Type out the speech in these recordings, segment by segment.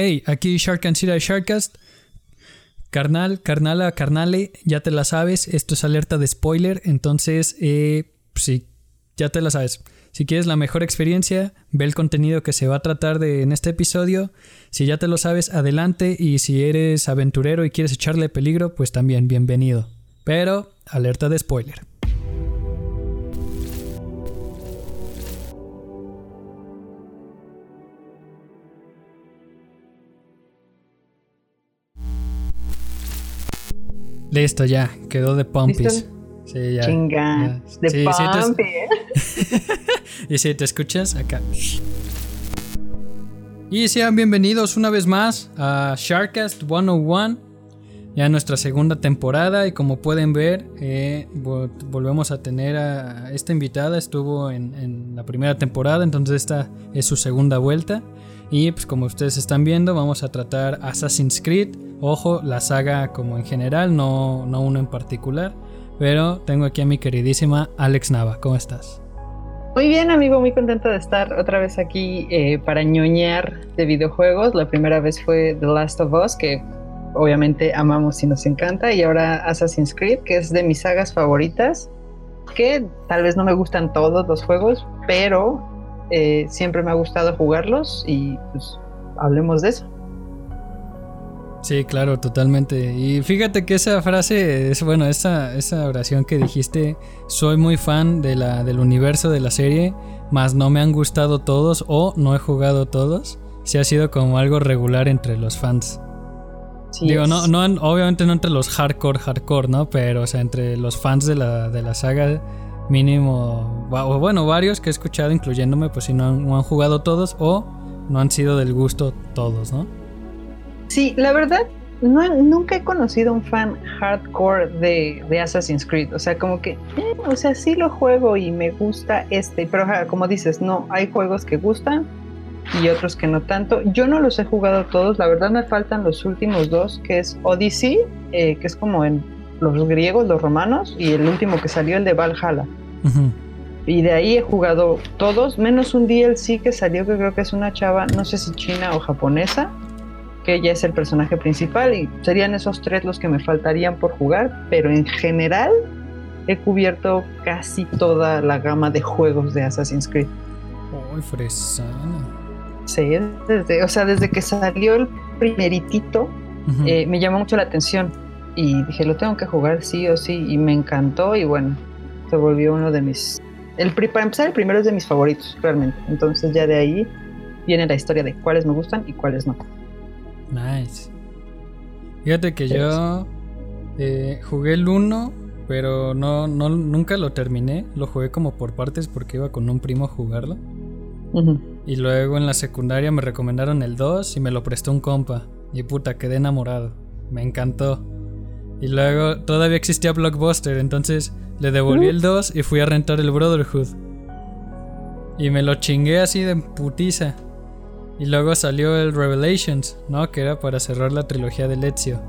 Hey, aquí Shark and Sira Sharkcast. Carnal, carnala, carnale, ya te la sabes. Esto es alerta de spoiler. Entonces, eh, sí, ya te la sabes. Si quieres la mejor experiencia, ve el contenido que se va a tratar de, en este episodio. Si ya te lo sabes, adelante. Y si eres aventurero y quieres echarle peligro, pues también bienvenido. Pero, alerta de spoiler. Listo, ya, quedó de Pompies. Sí, ya. Chinga. De sí, y si te escuchas, acá. Y sean bienvenidos una vez más a Sharkcast 101. Ya nuestra segunda temporada. Y como pueden ver, eh, volvemos a tener a esta invitada. Estuvo en, en la primera temporada, entonces esta es su segunda vuelta. Y pues como ustedes están viendo, vamos a tratar Assassin's Creed. Ojo, la saga como en general, no, no uno en particular. Pero tengo aquí a mi queridísima Alex Nava. ¿Cómo estás? Muy bien, amigo, muy contento de estar otra vez aquí eh, para ñoñar de videojuegos. La primera vez fue The Last of Us, que obviamente amamos y nos encanta. Y ahora Assassin's Creed, que es de mis sagas favoritas. Que tal vez no me gustan todos los juegos, pero eh, siempre me ha gustado jugarlos y pues hablemos de eso. Sí, claro, totalmente. Y fíjate que esa frase es, bueno, esa, esa oración que dijiste, soy muy fan de la, del universo de la serie, más no me han gustado todos o no he jugado todos. Sí ha sido como algo regular entre los fans. Digo, no, no, obviamente no entre los hardcore, hardcore, ¿no? Pero, o sea, entre los fans de la, de la saga mínimo, o bueno, varios que he escuchado, incluyéndome, pues si no han, jugado todos o no han sido del gusto todos, ¿no? Sí, la verdad, no, nunca he conocido un fan hardcore de, de Assassin's Creed. O sea, como que, eh, o sea, sí lo juego y me gusta este, pero como dices, no, hay juegos que gustan y otros que no tanto. Yo no los he jugado todos, la verdad me faltan los últimos dos, que es Odyssey, eh, que es como en los griegos, los romanos, y el último que salió, el de Valhalla. Y de ahí he jugado todos, menos un DLC que salió, que creo que es una chava, no sé si china o japonesa, que ella es el personaje principal, y serían esos tres los que me faltarían por jugar, pero en general he cubierto casi toda la gama de juegos de Assassin's Creed. Uy, fresana. Sí, desde, o sea, desde que salió el primeritito, eh, me llamó mucho la atención y dije, lo tengo que jugar sí o sí, y me encantó y bueno, se volvió uno de mis... El, para empezar, el primero es de mis favoritos, realmente. Entonces ya de ahí viene la historia de cuáles me gustan y cuáles no. Nice. Fíjate que yo eh, jugué el 1, pero no, no, nunca lo terminé. Lo jugué como por partes porque iba con un primo a jugarlo. Y luego en la secundaria me recomendaron el 2 y me lo prestó un compa. Y puta, quedé enamorado. Me encantó. Y luego todavía existía Blockbuster, entonces le devolví el 2 y fui a rentar el Brotherhood. Y me lo chingué así de putiza. Y luego salió el Revelations, ¿no? Que era para cerrar la trilogía de Ezio.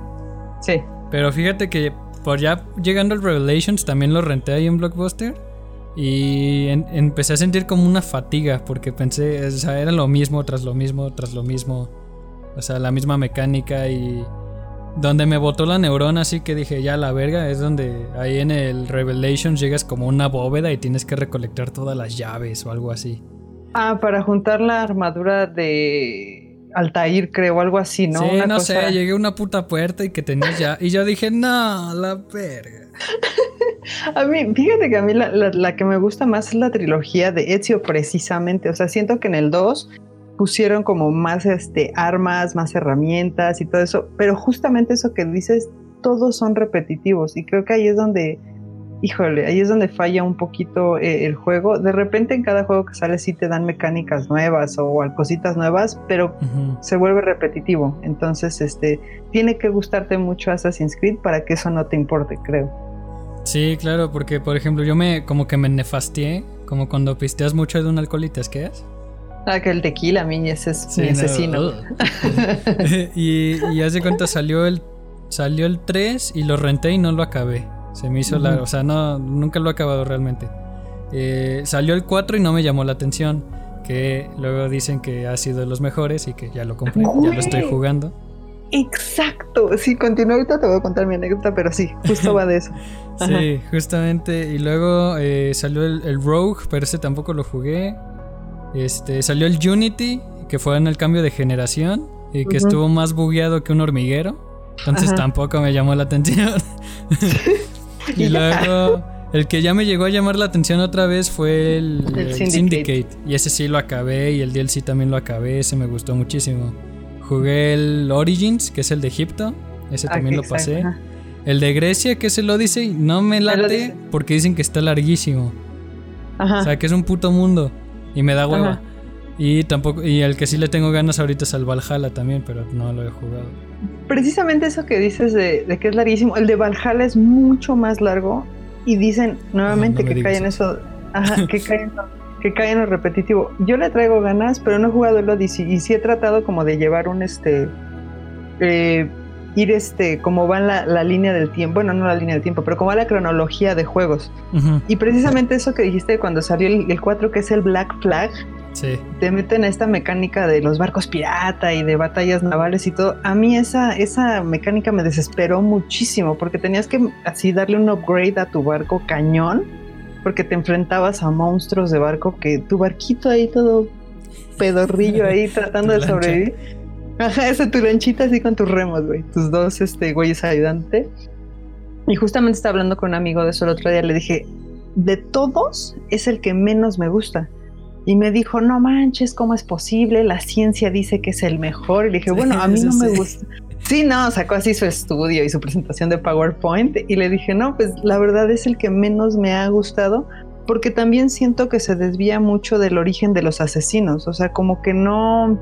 Sí. Pero fíjate que por ya llegando al Revelations también lo renté ahí en Blockbuster. Y empecé a sentir como una fatiga porque pensé, o sea, era lo mismo tras lo mismo tras lo mismo. O sea, la misma mecánica y donde me botó la neurona, así que dije, ya la verga, es donde ahí en el Revelations llegas como una bóveda y tienes que recolectar todas las llaves o algo así. Ah, para juntar la armadura de Altair, creo, algo así, ¿no? Sí, no sé, llegué a una puta puerta y que tenías ya. Y yo dije, no, la verga. a mí, fíjate que a mí la, la, que me gusta más es la trilogía de Ezio, precisamente. O sea, siento que en el 2 pusieron como más este, armas, más herramientas y todo eso, pero justamente eso que dices, todos son repetitivos y creo que ahí es donde, híjole, ahí es donde falla un poquito eh, el juego. De repente en cada juego que sale sí te dan mecánicas nuevas o cositas nuevas, pero se vuelve repetitivo. Entonces, este, tiene que gustarte mucho Assassin's Creed para que eso no te importe, creo. Sí, claro, porque por ejemplo yo me como que me nefastié, como cuando pisteas mucho de un alcohol y te asqueas. Ah, que el tequila, mi, ese es mi asesino. y, y hace cuenta salió el salió el 3 y lo renté y no lo acabé. Se me hizo la largo, o sea, no nunca lo he acabado realmente. Eh, salió el 4 y no me llamó la atención. que luego dicen que ha sido de los mejores y que ya lo compré, ya lo estoy jugando. Exacto, sí, continúo ahorita te voy a contar mi anécdota, pero sí, justo va de eso. sí, justamente, y luego eh, salió el, Rogue, pero ese tampoco lo jugué. Este, salió el Unity, que fue en el cambio de generación y que estuvo más bugueado que un hormiguero. Entonces tampoco me llamó la atención. y luego el que ya me llegó a llamar la atención otra vez fue el, Syndicate. Y ese sí lo acabé y el DLC también lo acabé, ese me gustó muchísimo. Jugué el Origins, que es el de Egipto, ese ah, también lo pasé. El de Grecia, que es el Odyssey, no me late porque dicen que está larguísimo. O sea, que es un puto mundo y me da hueva. Y tampoco y el que sí le tengo ganas ahorita es el Valhalla también, pero no lo he jugado. Precisamente eso que dices de, que es larguísimo, el de Valhalla es mucho más largo y dicen nuevamente que cae en eso, que cae en, que cae en lo repetitivo. Yo le traigo ganas, pero no he jugado el Odyssey y sí he tratado como de llevar un este eh, ir este como va la, la, línea del tiempo, bueno no la línea del tiempo, pero como va la cronología de juegos. Y precisamente eso que dijiste cuando salió el, el 4 que es el Black Flag te meten a esta mecánica de los barcos pirata y de batallas navales y todo. A mí esa, esa mecánica me desesperó muchísimo porque tenías que así darle un upgrade a tu barco cañón porque te enfrentabas a monstruos de barco que tu barquito ahí todo pedorrillo ahí tratando de sobrevivir. Ajá, esa tu lanchita así con tus remos, güey. Tus dos este, güeyes ayudantes. Y justamente estaba hablando con un amigo de eso el otro día. Le dije, de todos es el que menos me gusta y me dijo, no manches, ¿cómo es posible? La ciencia dice que es el mejor. Y le dije, bueno, a mí no me gusta. Sí, no, sacó así su estudio y su presentación de PowerPoint y le dije, no, pues la verdad es el que menos me ha gustado porque también siento que se desvía mucho del origen de los asesinos, o sea, como que no,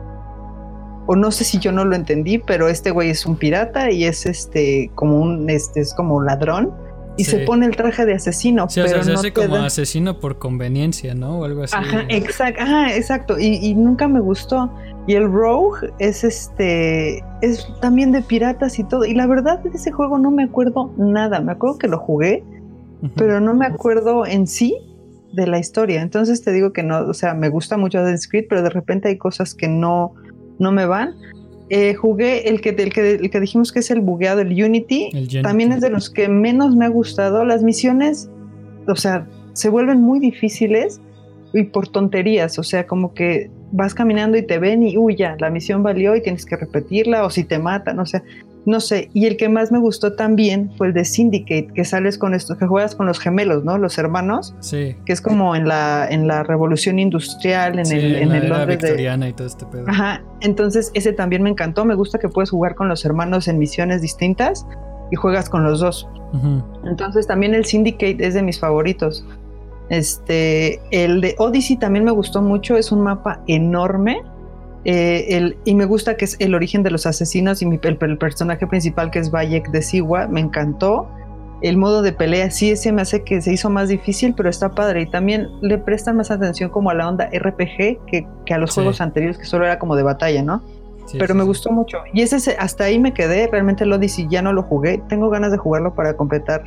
o no sé si yo no lo entendí, pero este güey es un pirata y es este como un, este es como ladrón y se pone el traje de asesino. pero o sea, se hace como asesino por conveniencia, ¿no? O algo así. Ajá, exacto, ajá, exacto. Y, nunca me gustó. Y el Rogue es este, es también de piratas y todo. Y la verdad de ese juego no me acuerdo nada. Me acuerdo que lo jugué, pero no me acuerdo en sí de la historia. Entonces te digo que no, o sea, me gusta mucho Assassin's Creed, pero de repente hay cosas que no, no me van. Eh, jugué el que, el que, el, que, dijimos que es el bugueado, el Unity. También es de los que menos me ha gustado. Las misiones, o sea, se vuelven muy difíciles y por tonterías. O sea, como que vas caminando y te ven y, uy, ya, la misión valió y tienes que repetirla o si te matan. O sea, no sé, y el que más me gustó también fue el de Syndicate, que sales con esto, que juegas con los gemelos, ¿no? Los hermanos. Sí. Que es como en la, en la revolución industrial, en el, en, el victoriana y todo este pedo. Ajá. Entonces, ese también me encantó. Me gusta que puedes jugar con los hermanos en misiones distintas y juegas con los dos. Entonces, también el Syndicate es de mis favoritos. Este, el de Odyssey también me gustó mucho. Es un mapa enorme eh, y me gusta que es el origen de los asesinos y el, personaje principal que es Bayek de Siwa, me encantó. El modo de pelea sí, ese me hace que se hizo más difícil, pero está padre. Y también le prestan más atención como a la onda RPG que, a los juegos anteriores, que solo era como de batalla, ¿no? pero me gustó mucho. Y ese hasta ahí me quedé. Realmente el Odyssey ya no lo jugué. Tengo ganas de jugarlo para completar,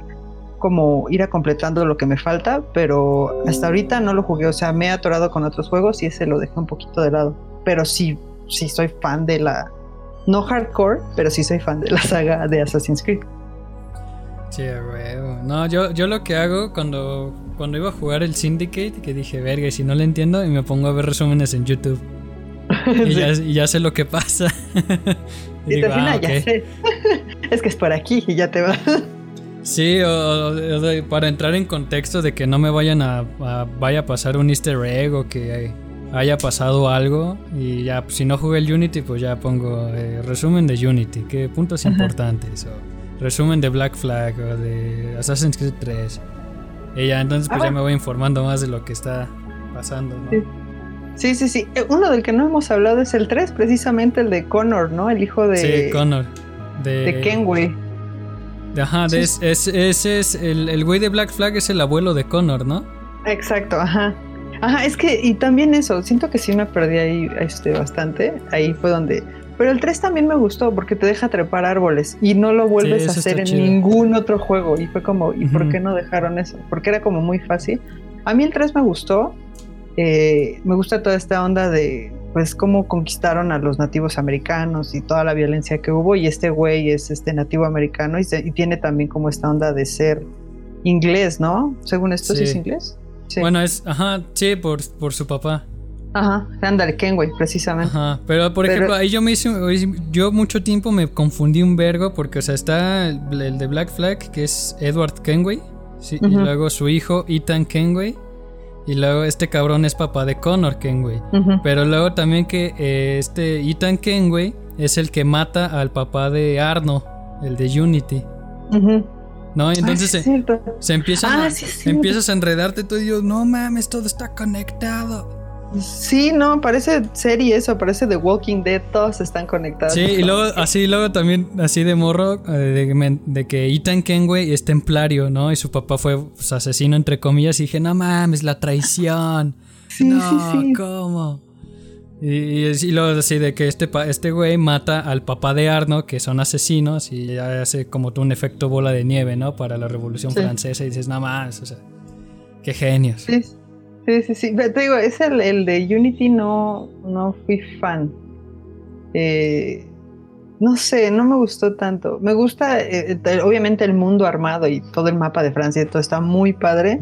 como ir a completando lo que me falta, pero hasta ahorita no lo jugué. O sea, me he atorado con otros juegos y ese lo dejé un poquito de lado pero sí, sí soy fan de la. No hardcore, pero sí soy fan de la saga de Assassin's Creed. Sí, No, yo, yo lo que hago cuando, cuando iba a jugar el Syndicate, que dije, verga, si no le entiendo, y me pongo a ver resúmenes en YouTube. y, ya, sé lo que pasa. y, digo, ah, ya sé. es que es por aquí y ya te va. Sí, o, para entrar en contexto de que no me vayan a, vaya a pasar un easter egg o que haya pasado algo y ya si no jugué el Unity pues ya pongo eh, resumen de Unity, qué puntos importantes o resumen de Black Flag o de Assassin's Creed 3. Y ya entonces pues ya ah. me voy informando más de lo que está pasando, Sí. Sí, sí, eh, Uno del que no hemos hablado es el 3, precisamente el de Connor, ¿no? El hijo de. Sí, Connor. De, de Kenway. Ajá, ese es el, el güey de Black Flag, es el abuelo de Connor, ¿no? Exacto, ajá. Ajá, es que, y también eso, siento que sí me perdí ahí este, bastante. Ahí fue donde. Pero el 3 también me gustó porque te deja trepar árboles y no lo vuelves a hacer en ningún otro juego. Y fue como, ¿y por qué no dejaron eso? Porque era como muy fácil. A mí el 3 me gustó. Eh, me gusta toda esta onda de pues cómo conquistaron a los nativos americanos y toda la violencia que hubo y este güey es este nativo americano y, tiene también como esta onda de ser inglés, ¿no? Según esto, ¿sí, es inglés? Bueno, es, ajá, sí, por, por su papá. Ajá, ándale, Kenway, precisamente. Ajá, pero por ejemplo, ahí yo me hice, yo mucho tiempo me confundí un vergo porque, o sea, está el, de Black Flag, que es Edward Kenway, sí, y luego su hijo Ethan Kenway, y luego este cabrón es papá de Connor Kenway. Pero luego también que eh, este Ethan Kenway es el que mata al papá de Arno, el de Unity. ¿No? entonces se, se, empieza ah, empiezas a enredarte todo y yo, no mames, todo está conectado. Sí, no, parece serie eso, parece The Walking Dead, todos están conectados. Sí, y luego, así, luego también, así de morro, eh, de, que Ethan Kenway es templario, ¿no? Y su papá fue pues, asesino, entre comillas, y dije, no mames, la traición. sí, no, sí, sí. ¿cómo? Y, y, luego así de que este, este güey mata al papá de Arno, que son asesinos, y hace como un efecto bola de nieve, ¿no? Para la Revolución Francesa, y dices, nada más, o sea, qué genios. Sí, Sí, sí, sí. te digo, es el, de Unity no, no fui fan. Eh, no sé, no me gustó tanto. Me gusta, eh, obviamente, el mundo armado y todo el mapa de Francia, todo está muy padre.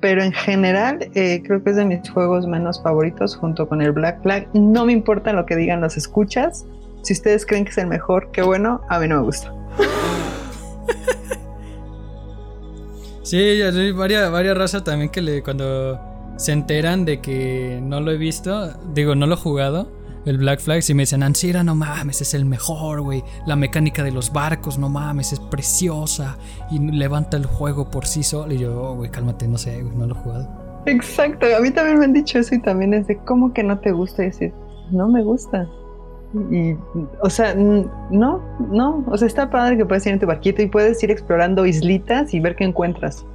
Pero en general, eh, creo que es de mis juegos menos favoritos junto con el Black Flag. No me importa lo que digan los escuchas. Si ustedes creen que es el mejor, qué bueno, a mí no me gusta. Sí, hay varias, varias razas también que le, cuando se enteran de que no lo he visto, digo, no lo he jugado, el Black Flag, si me dicen, Ansira, no mames, es el mejor, güey. La mecánica de los barcos, no mames, es preciosa. Y levanta el juego por sí solo. Y yo, oh, güey, cálmate, no sé, güey, no lo he jugado. Exacto, a mí también me han dicho eso y también es de, ¿cómo que no te gusta? Y decir, no me gusta. Y, o sea, no, no, o sea, está padre que puedes ir en tu barquito y puedes ir explorando islitas y ver qué encuentras.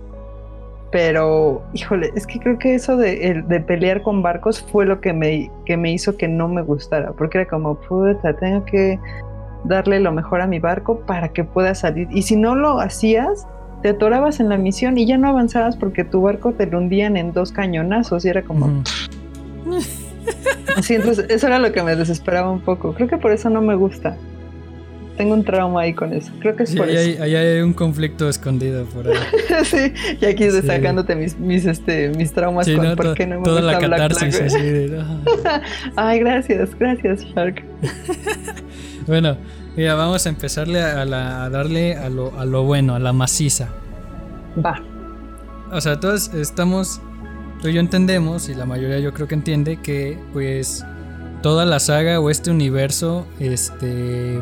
Pero, híjole, es que creo que eso de, de, pelear con barcos fue lo que me, que me hizo que no me gustara, porque era como, puta, tengo que darle lo mejor a mi barco para que pueda salir. Y si no lo hacías, te atorabas en la misión y ya no avanzabas porque tu barco te lo hundían en dos cañonazos y era como... Así, entonces eso era lo que me desesperaba un poco. Creo que por eso no me gusta tengo un trauma ahí con eso. Creo que es por eso. Hay, hay, un conflicto escondido por ahí. sí, y aquí destacándote mis, mis, este, mis traumas con por qué no me Toda la catarsis así Ay, gracias, gracias, Shark. bueno, mira, vamos a empezarle a, la, a darle a lo, a lo bueno, a la maciza. Va. O sea, todos estamos, tú y yo entendemos, y la mayoría yo creo que entiende, que pues toda la saga o este universo, este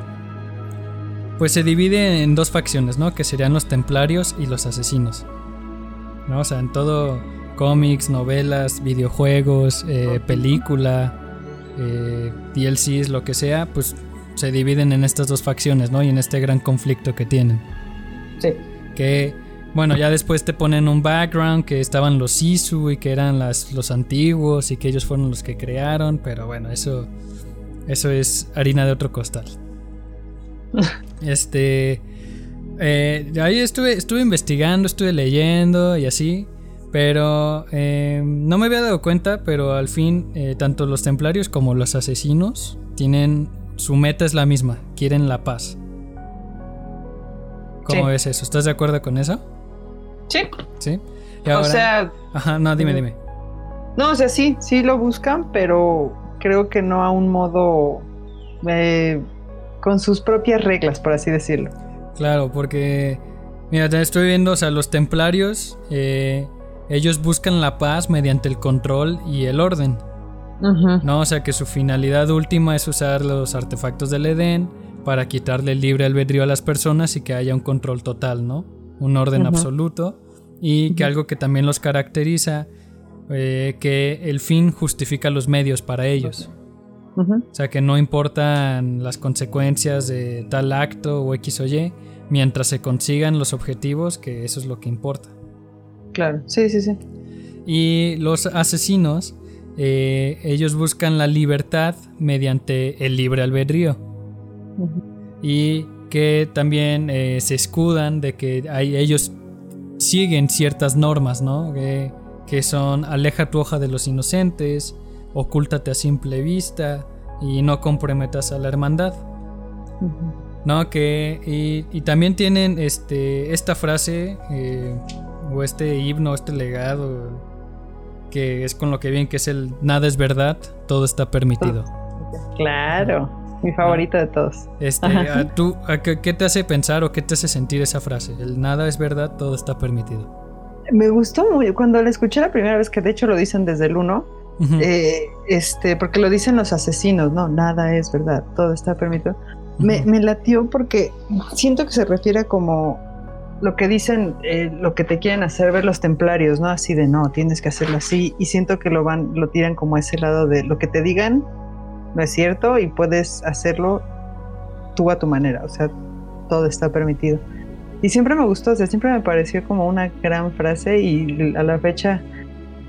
pues se divide en dos facciones, ¿no? Que serían los templarios y los asesinos. ¿No? O sea, en todo cómics, novelas, videojuegos, eh, película, eh, DLCs, lo que sea, pues se dividen en estas dos facciones, ¿no? Y en este gran conflicto que tienen. Sí. Que, bueno, ya después te ponen un background que estaban los Sisu y que eran las, los antiguos y que ellos fueron los que crearon, pero bueno, eso, eso es harina de otro costal. Este. Eh, ahí estuve, estuve investigando, estuve leyendo y así. Pero eh, no me había dado cuenta, pero al fin, eh, tanto los templarios como los asesinos tienen. Su meta es la misma, quieren la paz. ¿Cómo ves eso? ¿Estás de acuerdo con eso? Sí. Sí. o sea. Ajá, no, dime, dime. No, o sea, sí, sí lo buscan, pero creo que no a un modo con sus propias reglas, por así decirlo. Claro, porque, mira, estoy viendo, o sea, los templarios, eh, ellos buscan la paz mediante el control y el orden. ¿No? O sea, que su finalidad última es usar los artefactos del Edén para quitarle el libre albedrío a las personas y que haya un control total, ¿no? Un orden absoluto. Y que algo que también los caracteriza, eh, que el fin justifica los medios para ellos. O sea que no importan las consecuencias de tal acto o X o Y, mientras se consigan los objetivos, que eso es lo que importa. Claro, sí, sí, sí. Y los asesinos, eh, ellos buscan la libertad mediante el libre albedrío. Y que también eh, se escudan de que hay, ellos siguen ciertas normas, ¿no? Que, que son aleja tu hoja de los inocentes, ocúltate a simple vista y no comprometas a la hermandad. ¿No? Que, y, también tienen este, esta frase, eh, o este himno, este legado, que es con lo que vienen, que es el nada es verdad, todo está permitido. Claro, mi favorito de todos. Este, ¿tú, qué, te hace pensar o qué te hace sentir esa frase? El nada es verdad, todo está permitido. Me gustó muy, cuando la escuché la primera vez, que de hecho lo dicen desde el 1, eh, este, porque lo dicen los asesinos, no, nada es verdad, todo está permitido. me, me, latió porque siento que se refiere como lo que dicen, eh, lo que te quieren hacer ver los templarios, ¿no? Así de no, tienes que hacerlo así. Y siento que lo van, lo tiran como a ese lado de lo que te digan, no es cierto, y puedes hacerlo tú a tu manera. O sea, todo está permitido. Y siempre me gustó, o sea, siempre me pareció como una gran frase y a la fecha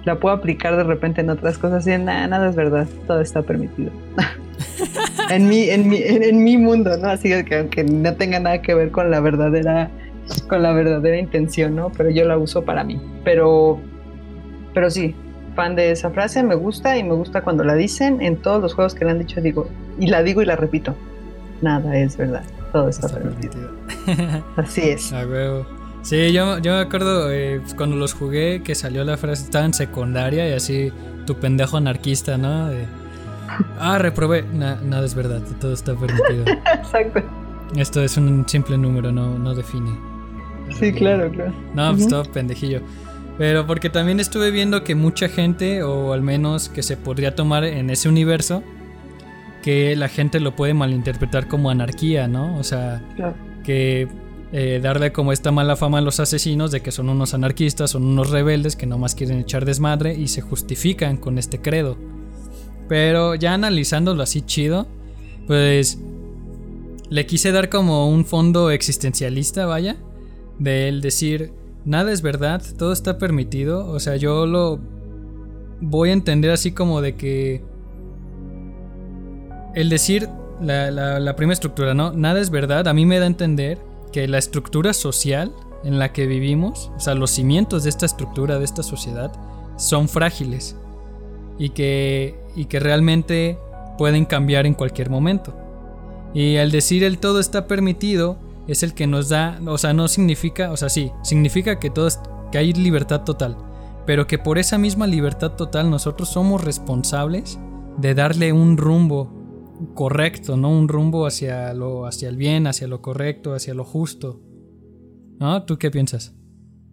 la puedo aplicar de repente en otras cosas y nada, nada es verdad, todo está permitido. en, mi, en, mi, en, mi mundo, ¿no? Así que aunque no tenga nada que ver con la verdadera con la verdadera intención, ¿no? Pero yo la uso para mí. Pero, pero sí, fan de esa frase, me gusta y me gusta cuando la dicen. En todos los juegos que la han dicho, digo, y la digo y la repito. Nada es verdad, todo está, permitido. Así es. A Sí, yo, yo me acuerdo eh, cuando los jugué que salió la frase, estaba en secundaria y así tu pendejo anarquista, ¿no? ah, reprobé. nada es verdad, todo está permitido. Exacto. Esto es un simple número, no, no define. Sí, claro, claro. No, pues todo pendejillo. Pero porque también estuve viendo que mucha gente, o al menos que se podría tomar en ese universo, que la gente lo puede malinterpretar como anarquía, ¿no? O sea, que eh, darle como esta mala fama a los asesinos de que son unos anarquistas, son unos rebeldes que nomás quieren echar desmadre y se justifican con este credo. Pero ya analizándolo así chido, pues le quise dar como un fondo existencialista, vaya de él decir, nada es verdad, todo está permitido. O sea, yo lo voy a entender así como de que el decir la, la, primera estructura, ¿no? Nada es verdad, a mí me da a entender que la estructura social en la que vivimos, o sea, los cimientos de esta estructura, de esta sociedad, son frágiles y que, y que realmente pueden cambiar en cualquier momento. Y al decir el todo está permitido, es el que nos da, o sea, no significa, o sea, sí, significa que todo que hay libertad total, pero que por esa misma libertad total nosotros somos responsables de darle un rumbo correcto, ¿no? Un rumbo hacia lo hacia el bien, hacia lo correcto, hacia lo justo. ¿No? ¿Tú qué piensas?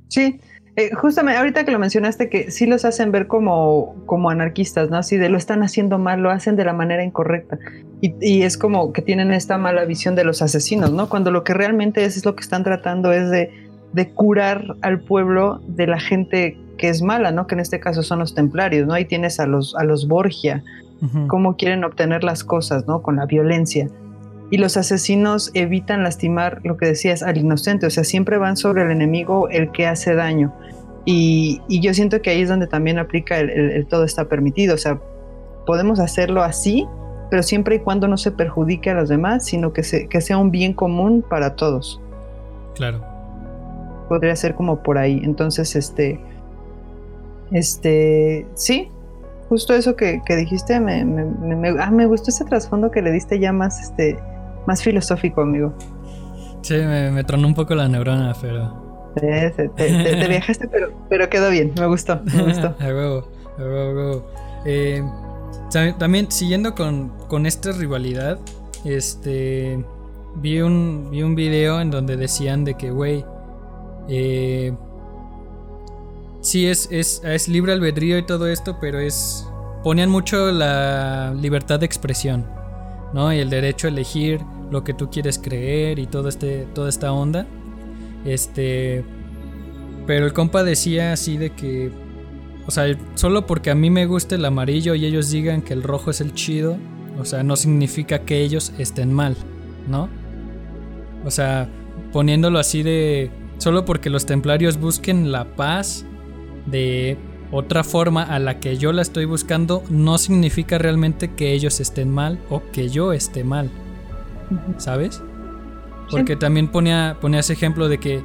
Sí, eh, justamente ahorita que lo mencionaste, que sí los hacen ver como, como anarquistas, ¿no? Así de lo están haciendo mal, lo hacen de la manera incorrecta. Y, es como que tienen esta mala visión de los asesinos, ¿no? Cuando lo que realmente es, es lo que están tratando es de, de curar al pueblo de la gente que es mala, ¿no? Que en este caso son los templarios, ¿no? Ahí tienes a los, a los Borgia, cómo quieren obtener las cosas, ¿no? Con la violencia y los asesinos evitan lastimar lo que decías al inocente, o sea, siempre van sobre el enemigo el que hace daño. Y, yo siento que ahí es donde también aplica el, todo está permitido, o sea, podemos hacerlo así, pero siempre y cuando no se perjudique a los demás, sino que, que sea un bien común para todos. Claro. Podría ser como por ahí. Entonces, este, este, sí, justo eso que, dijiste, me, me, ah, me, gustó ese trasfondo que le diste ya más, este, más filosófico, amigo. Sí, me, tronó un poco la neurona, pero. te, te, viajaste, pero, pero quedó bien, me gustó, me gustó. a huevo, a huevo, eh, también, siguiendo con, con, esta rivalidad, este. Vi un, vi un video en donde decían de que, güey, eh, sí es, es, es libre albedrío y todo esto, pero es. Ponían mucho la libertad de expresión. ¿no? Y el derecho a elegir lo que tú quieres creer y todo este, toda esta onda. Este. Pero el compa decía así de que. O sea, solo porque a mí me gusta el amarillo y ellos digan que el rojo es el chido. O sea, no significa que ellos estén mal, ¿no? O sea, poniéndolo así de. Solo porque los templarios busquen la paz de otra forma a la que yo la estoy buscando no significa realmente que ellos estén mal o que yo esté mal. ¿Sabes? Porque también ponía, ponía ese ejemplo de que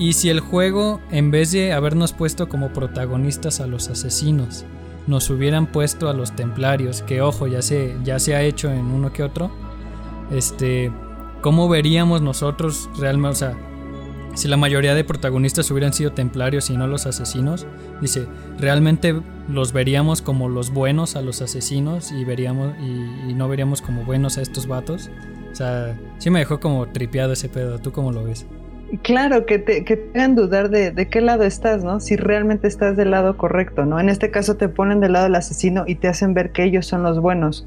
¿Y si el juego, en vez de habernos puesto como protagonistas a los asesinos, nos hubieran puesto a los templarios, que ojo, ya se, ya se ha hecho en uno que otro, este, ¿cómo veríamos nosotros realmente, o sea, si la mayoría de protagonistas hubieran sido templarios y no los asesinos, dice, realmente los veríamos como los buenos a los asesinos y veríamos y, no veríamos como buenos a estos vatos. O sea, sí me dejó como tripeado ese pedo. ¿Tú cómo lo ves? Claro, que te, que te hagan dudar de, de, qué lado estás, ¿no? Si realmente estás del lado correcto, ¿no? En este caso te ponen del lado del asesino y te hacen ver que ellos son los buenos.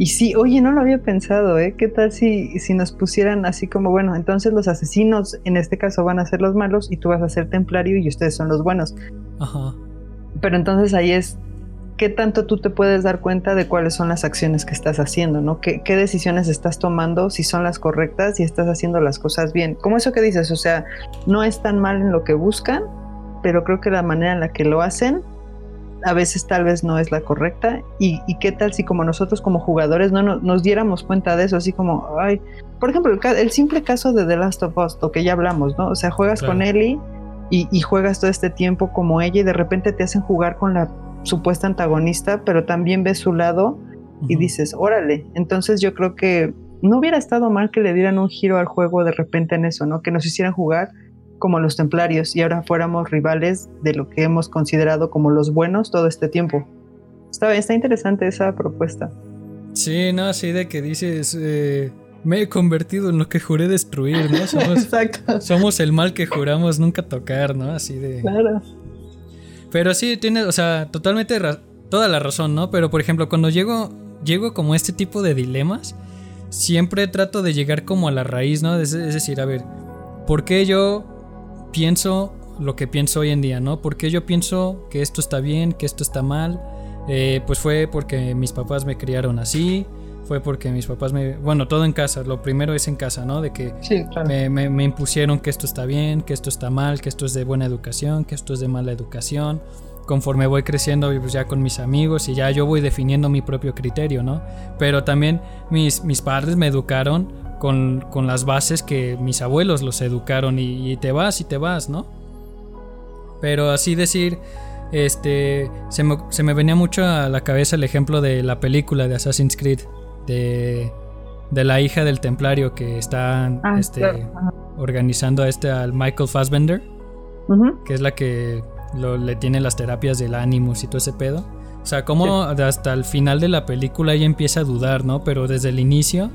Y sí, oye, no lo había pensado, ¿eh? ¿Qué tal si, si nos pusieran así como, bueno, entonces los asesinos en este caso van a ser los malos y tú vas a ser templario y ustedes son los buenos? Ajá. Pero entonces ahí es, ¿qué tanto tú te puedes dar cuenta de cuáles son las acciones que estás haciendo, ¿no? ¿Qué, qué decisiones estás tomando, si son las correctas y estás haciendo las cosas bien? Como eso que dices, o sea, no es tan mal en lo que buscan, pero creo que la manera en la que lo hacen a veces tal vez no es la correcta y, qué tal si como nosotros como jugadores no, nos diéramos cuenta de eso, así como, ay, por ejemplo, el, simple caso de The Last of Us, lo que ya hablamos, ¿no? O sea, juegas con Ellie y, juegas todo este tiempo como ella y de repente te hacen jugar con la supuesta antagonista, pero también ves su lado y dices, órale, entonces yo creo que no hubiera estado mal que le dieran un giro al juego de repente en eso, ¿no? Que nos hicieran jugar como los templarios y ahora fuéramos rivales de lo que hemos considerado como los buenos todo este tiempo. Está, está interesante esa propuesta. Sí, no, así de que dices, eh, me he convertido en lo que juré destruir, ¿no? Somos, Exacto. Somos el mal que juramos nunca tocar, ¿no? Así de... Claro. Pero sí, tiene, o sea, totalmente toda la razón, ¿no? Pero por ejemplo, cuando llego, llego como este tipo de dilemas, siempre trato de llegar como a la raíz, ¿no? es decir, a ver, ¿por qué yo pienso lo que pienso hoy en día, ¿no? Porque yo pienso que esto está bien, que esto está mal. Eh, pues fue porque mis papás me criaron así, fue porque mis papás me... Bueno, todo en casa, lo primero es en casa, ¿no? De que me, impusieron que esto está bien, que esto está mal, que esto es de buena educación, que esto es de mala educación. Conforme voy creciendo, pues ya con mis amigos y ya yo voy definiendo mi propio criterio, ¿no? Pero también mis, mis padres me educaron con, las bases que mis abuelos los educaron y, te vas y te vas, ¿no? Pero así decir, este, se me, venía mucho a la cabeza el ejemplo de la película de Assassin's Creed, de, la hija del templario que está ah, este, organizando a este al Michael Fassbender, que es la que le tiene las terapias del Animus y todo ese pedo. O sea, como hasta el final de la película ella empieza a dudar, ¿no? Pero desde el inicio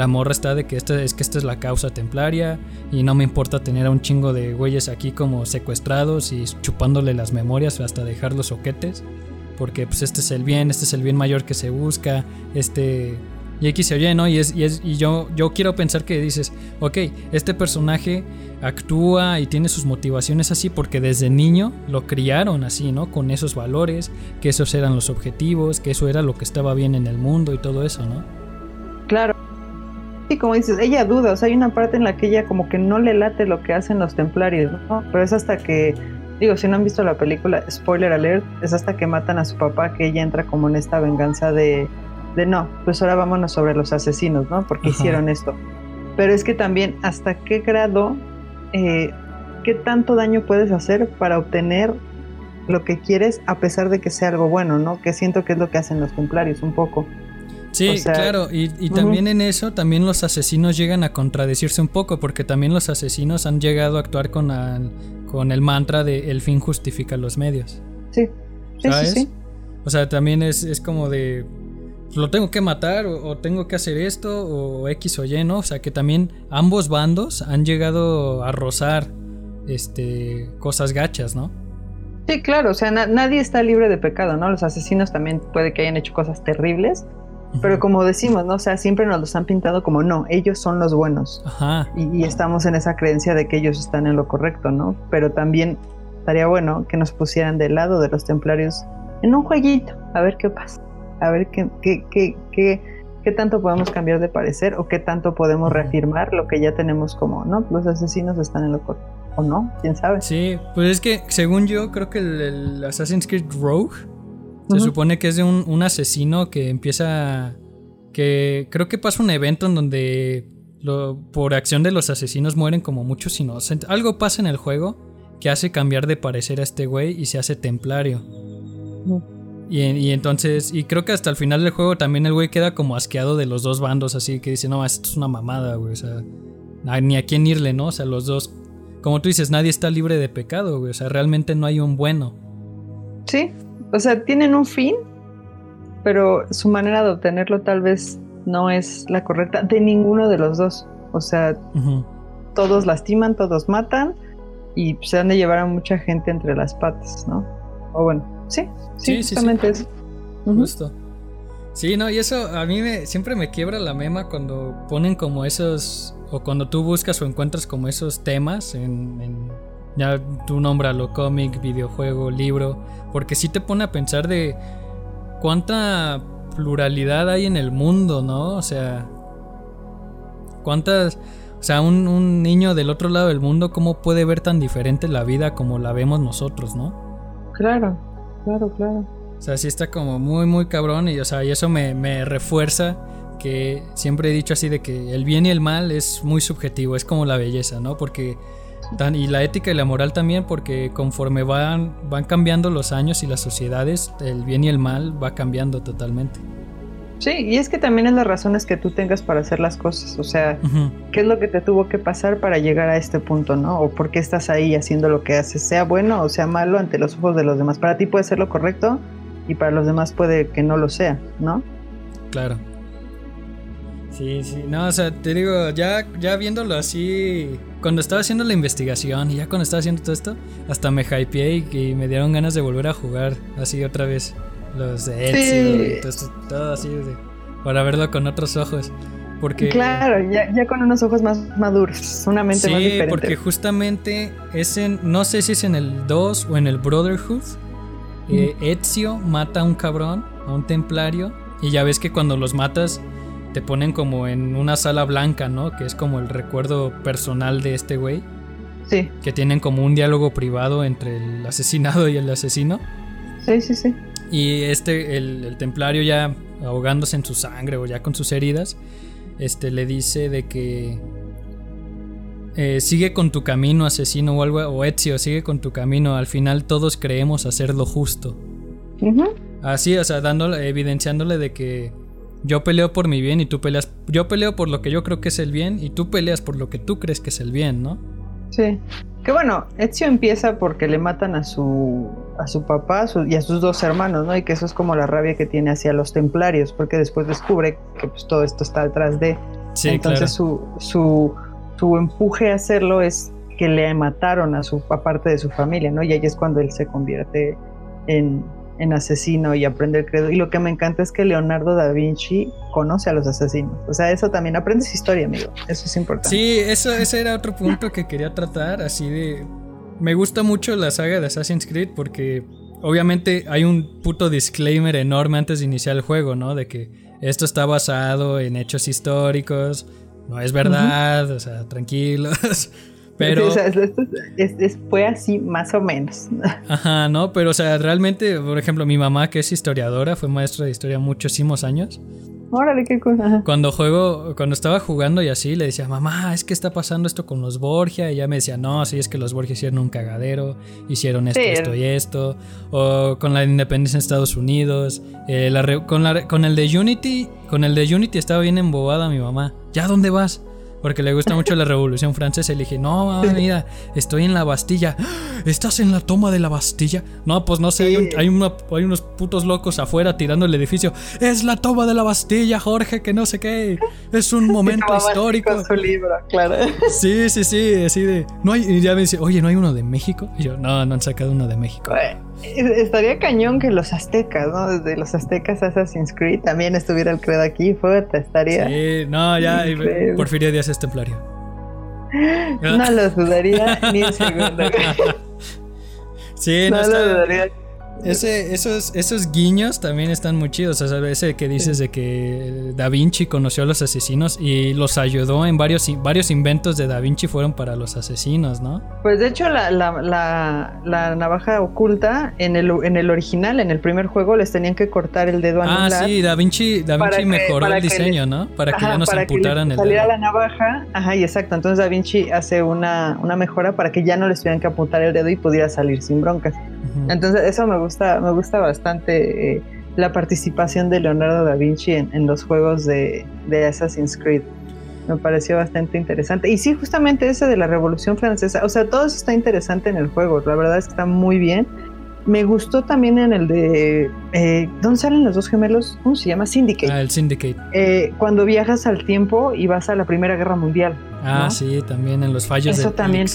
la morra está de que esta es que esta es la causa templaria y no me importa tener a un chingo de güeyes aquí como secuestrados y chupándole las memorias hasta dejar los soquetes. Porque pues este es el bien, este es el bien mayor que se busca, este... Y X se oye, ¿no? Y, es, y, es, y yo, yo quiero pensar que dices, ok, este personaje actúa y tiene sus motivaciones así porque desde niño lo criaron así, ¿no? Con esos valores, que esos eran los objetivos, que eso era lo que estaba bien en el mundo y todo eso, ¿no? Como dices, ella duda, o sea, hay una parte en la que ella como que no le late lo que hacen los templarios, ¿no? Pero es hasta que, digo, si no han visto la película, spoiler alert, es hasta que matan a su papá que ella entra como en esta venganza de, de no, pues ahora vámonos sobre los asesinos, ¿no? Porque hicieron esto. Pero es que también, ¿hasta qué grado, eh, qué tanto daño puedes hacer para obtener lo que quieres a pesar de que sea algo bueno, ¿no? Que siento que es lo que hacen los templarios un poco. Sí, claro, y, también en eso, también los asesinos llegan a contradecirse un poco, porque también los asesinos han llegado a actuar con, con el mantra de el fin justifica los medios. Sí, sí, sí, O sea, también es, como de, lo tengo que matar o, tengo que hacer esto o X o Y, ¿no? O sea, que también ambos bandos han llegado a rozar este, cosas gachas, ¿no? Sí, claro, o sea, nadie está libre de pecado, ¿no? Los asesinos también puede que hayan hecho cosas terribles, pero como decimos, ¿no? O sea, siempre nos los han pintado como no, ellos son los buenos. Ajá. Y, estamos en esa creencia de que ellos están en lo correcto, ¿no? Pero también estaría bueno que nos pusieran del lado de los templarios en un jueguito, a ver qué pasa. A ver qué, qué, qué, qué, qué tanto podemos cambiar de parecer o qué tanto podemos reafirmar lo que ya tenemos como, ¿no? Los asesinos están en lo correcto. ¿O no? ¿Quién sabe? Sí, pues es que según yo creo que el Assassin's Creed Rogue se supone que es de un, asesino que empieza. Que creo que pasa un evento en donde por acción de los asesinos mueren como muchos inocentes. Algo pasa en el juego que hace cambiar de parecer a este güey y se hace templario. Y, entonces, y creo que hasta el final del juego también el güey queda como asqueado de los dos bandos, así que dice, no, esto es una mamada, güey, o sea, ni a quién irle, ¿no? O sea, los dos, como tú dices, nadie está libre de pecado, güey, o sea, realmente no hay un bueno. Sí, o sea, tienen un fin, pero su manera de obtenerlo tal vez no es la correcta de ninguno de los dos. O sea, todos lastiman, todos matan y se han de llevar a mucha gente entre las patas, ¿no? O bueno, sí, sí, justamente eso. Justo. Sí, no, y eso a mí me, siempre me quiebra la mema cuando ponen como esos, o cuando tú buscas o encuentras como esos temas en, en ya tú lo cómic, videojuego, libro, porque sí te pone a pensar de cuánta pluralidad hay en el mundo, ¿no? O sea, cuántas... O sea, un, niño del otro lado del mundo, ¿cómo puede ver tan diferente la vida como la vemos nosotros, ¿no? Claro, claro, claro. O sea, sí está como muy, muy cabrón y, o sea, y eso me, me refuerza que siempre he dicho así de que el bien y el mal es muy subjetivo, es como la belleza, ¿no? Porque y la ética y la moral también, porque conforme van, van cambiando los años y las sociedades, el bien y el mal va cambiando totalmente. Sí, y es que también es las razones que tú tengas para hacer las cosas, o sea, qué es lo que te tuvo que pasar para llegar a este punto, ¿no? O por qué estás ahí haciendo lo que haces, sea bueno o sea malo ante los ojos de los demás. Para ti puede ser lo correcto y para los demás puede que no lo sea, ¿no? Claro. Sí, sí, no, o sea, te digo, ya, ya viéndolo así, cuando estaba haciendo la investigación y ya cuando estaba haciendo todo esto, hasta me hypeé y, me dieron ganas de volver a jugar así otra vez. Los de Ezio y todo, así, para verlo con otros ojos. Porque, claro, ya, ya, con unos ojos más maduros, una mente más diferente. porque justamente es en, no sé si es en el 2 o en el Brotherhood, eh, Ezio mata a un cabrón, a un templario, y ya ves que cuando los matas te ponen como en una sala blanca, ¿no? Que es como el recuerdo personal de este güey. Sí. Que tienen como un diálogo privado entre el asesinado y el asesino. Sí, sí, sí. Y este, el, templario ya ahogándose en su sangre o ya con sus heridas, este le dice de que eh, sigue con tu camino, asesino o algo, o Ezio, sigue con tu camino. Al final todos creemos hacer lo justo. Así, o sea, dándole, evidenciándole de que yo peleo por mi bien y tú peleas. Yo peleo por lo que yo creo que es el bien y tú peleas por lo que tú crees que es el bien, ¿no? Sí. Que bueno, Ezio empieza porque le matan a su a su papá y a sus dos hermanos, ¿no? Y que eso es como la rabia que tiene hacia los templarios, porque después descubre que pues todo esto está detrás de. Sí, Entonces su, su, su empuje a hacerlo es que le mataron a su aparte de su familia, ¿no? Y ahí es cuando él se convierte en, en asesino y aprende el credo. Y lo que me encanta es que Leonardo da Vinci conoce a los asesinos. O sea, eso también aprendes historia, amigo. Eso es importante. Sí, eso, ese era otro punto que quería tratar, así de... Me gusta mucho la saga de Assassin's Creed porque obviamente hay un puto disclaimer enorme antes de iniciar el juego, ¿no? De que esto está basado en hechos históricos, no es verdad, o sea, tranquilos. Pero. O sea, fue así más o menos. Ajá, no, pero o sea, realmente, por ejemplo, mi mamá, que es historiadora, fue maestra de historia muchísimos años. Órale, qué cosa. Cuando juego, cuando estaba jugando y así, le decía, mamá, es que está pasando esto con los Borgia. Y ella me decía, no, sí, es que los Borgia hicieron un cagadero, hicieron esto, esto y esto. O con la independencia en Estados Unidos. Eh, con, con el de Unity, con el de Unity estaba bien embobada mi mamá. ¿Ya dónde vas? Porque le gusta mucho la Revolución Francesa. Y le dije, no, mira, estoy en la Bastilla. ¿Estás en la toma de la Bastilla? No, pues no sé, hay, unos putos locos afuera tirando el edificio. Es la toma de la Bastilla, Jorge, que no sé qué. Es un momento histórico. Su libro, claro. Sí, sí, sí, así de... No hay, y ya me dice, oye, ¿no hay uno de México? Y yo, no, no han sacado uno de México. Estaría cañón que los aztecas, ¿no? Desde los aztecas Assassin's Creed también estuviera el credo aquí, fuerte, estaría. Sí, no, ya, Porfirio Díaz es templario. No lo dudaría ni un segundo. sí, no, no lo dudaría. Ese, esos, esos guiños también están muy chidos. O sea, ese que dices de que Da Vinci conoció a los asesinos y los ayudó en varios, varios inventos de Da Vinci fueron para los asesinos, ¿no? Pues de hecho la, la, navaja oculta en el, en el original, en el primer juego, les tenían que cortar el dedo anular. Ah, sí, Da Vinci, da Vinci mejoró el diseño, ¿no? Para que ya no se amputaran el dedo. La navaja, ajá, y exacto. Entonces Da Vinci hace una, una mejora para que ya no les tuvieran que apuntar el dedo y pudiera salir sin broncas. Entonces eso me gusta, me gusta bastante eh, la participación de Leonardo da Vinci en, los juegos de, Assassin's Creed. Me pareció bastante interesante. Y sí, justamente ese de la Revolución Francesa, o sea, todo eso está interesante en el juego, la verdad es que está muy bien. Me gustó también en el de. Eh, ¿Dónde salen los dos gemelos? ¿Cómo se llama? Syndicate. Ah, el Syndicate. Eh, cuando viajas al tiempo y vas a la Primera Guerra Mundial. Ah, sí, también en los fallos Eso también.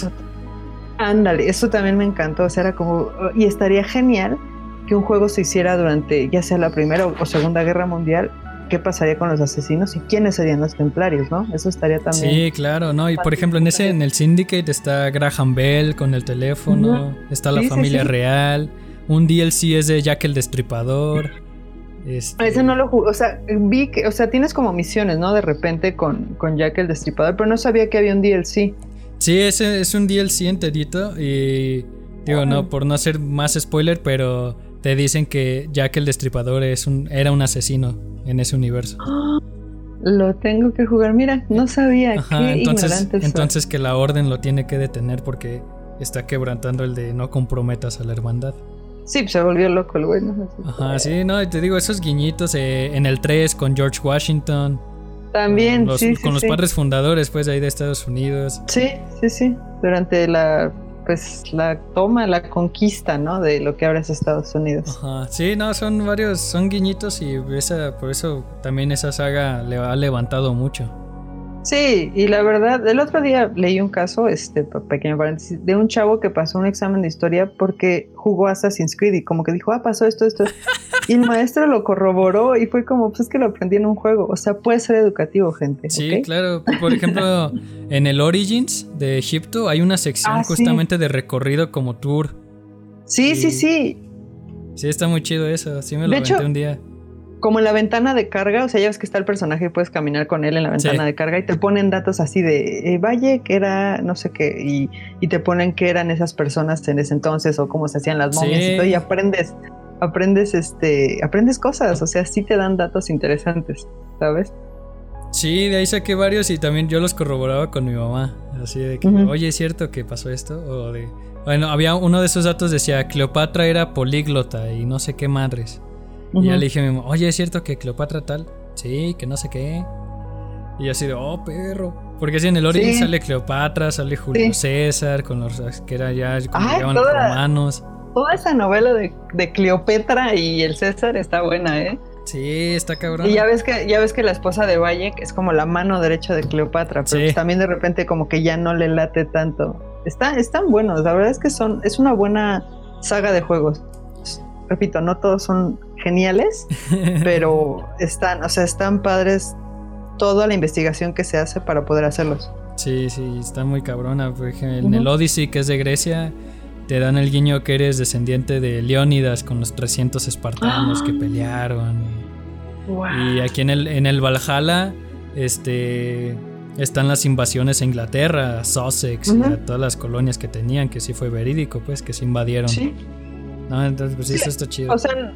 Ándale, eso también me encantó. O sea, era como. Y estaría genial que un juego se hiciera durante ya sea la Primera o Segunda Guerra Mundial. ¿Qué pasaría con los asesinos y quiénes serían los templarios, no? Eso estaría también. Sí, claro, ¿no? Y por ejemplo, en ese, en el Syndicate está Graham Bell con el teléfono, está la familia real. Un DLC es de Jack el Destripador. Este... Ese no lo jugué, o sea, vi que, o sea, tienes como misiones, ¿no? De repente con, con Jack el Destripador, pero no sabía que había un DLC. Sí, ese es un DLC enterito y digo, no, por no hacer más spoiler, pero te dicen que Jack el Destripador es un, era un asesino en ese universo. Lo tengo que jugar, mira, no sabía. Ajá, entonces, entonces que la orden lo tiene que detener porque está quebrantando el de no comprometas a la hermandad. Sí, se volvió loco el güey. Ajá, sí, no, te digo, esos guiñitos eh, en el 3 con George Washington. También, sí, Con los padres fundadores, pues, ahí de Estados Unidos. Sí, sí, sí. Durante la, pues, la toma, la conquista, ¿no? De lo que ahora es Estados Unidos. Ajá. Sí, no, son varios, son guiñitos y esa, por eso también esa saga le ha levantado mucho. Sí, y la verdad, el otro día leí un caso, este pequeño paréntesis, de un chavo que pasó un examen de historia porque jugó Assassin's Creed y como que dijo, ah, pasó esto, esto. y el maestro lo corroboró y fue como, pues es que lo aprendí en un juego. O sea, puede ser educativo, gente. Sí, claro. Por ejemplo, en el Origins de Egipto hay una sección ah, justamente de recorrido como tour. Sí, sí, sí. Sí, está muy chido eso. Sí me lo aventé un día como en la ventana de carga, o sea, ya ves que está el personaje y puedes caminar con él en la ventana de carga y te ponen datos así de eh, Valle, que era no sé qué, y, y, te ponen qué eran esas personas en ese entonces o cómo se hacían las momias y todo, y aprendes, aprendes, este, aprendes cosas, o sea, sí te dan datos interesantes, ¿sabes? Sí, de ahí saqué varios y también yo los corroboraba con mi mamá, así de que, oye, ¿es cierto que pasó esto? O de, bueno, había uno de esos datos decía, Cleopatra era políglota y no sé qué madres. Y ya le dije a mi mamá, oye, ¿es cierto que Cleopatra tal? Sí, que no sé qué. Y así de, oh, perro. Porque si en el origen sale Cleopatra, sale Julio César, con los que era ya como los romanos. Toda esa novela de, de, Cleopatra y el César está buena, ¿eh? Sí, está cabrón. Y ya ves que, ya ves que la esposa de Valle es como la mano derecha de Cleopatra, pero pues también de repente como que ya no le late tanto. Está, están buenos, la verdad es que son, es una buena saga de juegos. Repito, no todos son geniales, pero están, o sea, están padres toda la investigación que se hace para poder hacerlos. Sí, sí, está muy cabrona. Por ejemplo, en el Odyssey, que es de Grecia, te dan el guiño que eres descendiente de Leónidas con los 300 espartanos que pelearon. Y aquí en el, en el Valhalla, este están las invasiones a Inglaterra, Sussex y a todas las colonias que tenían, que sí fue verídico, pues, que se invadieron. Sí. No, entonces, pues sí, eso está chido. O sea,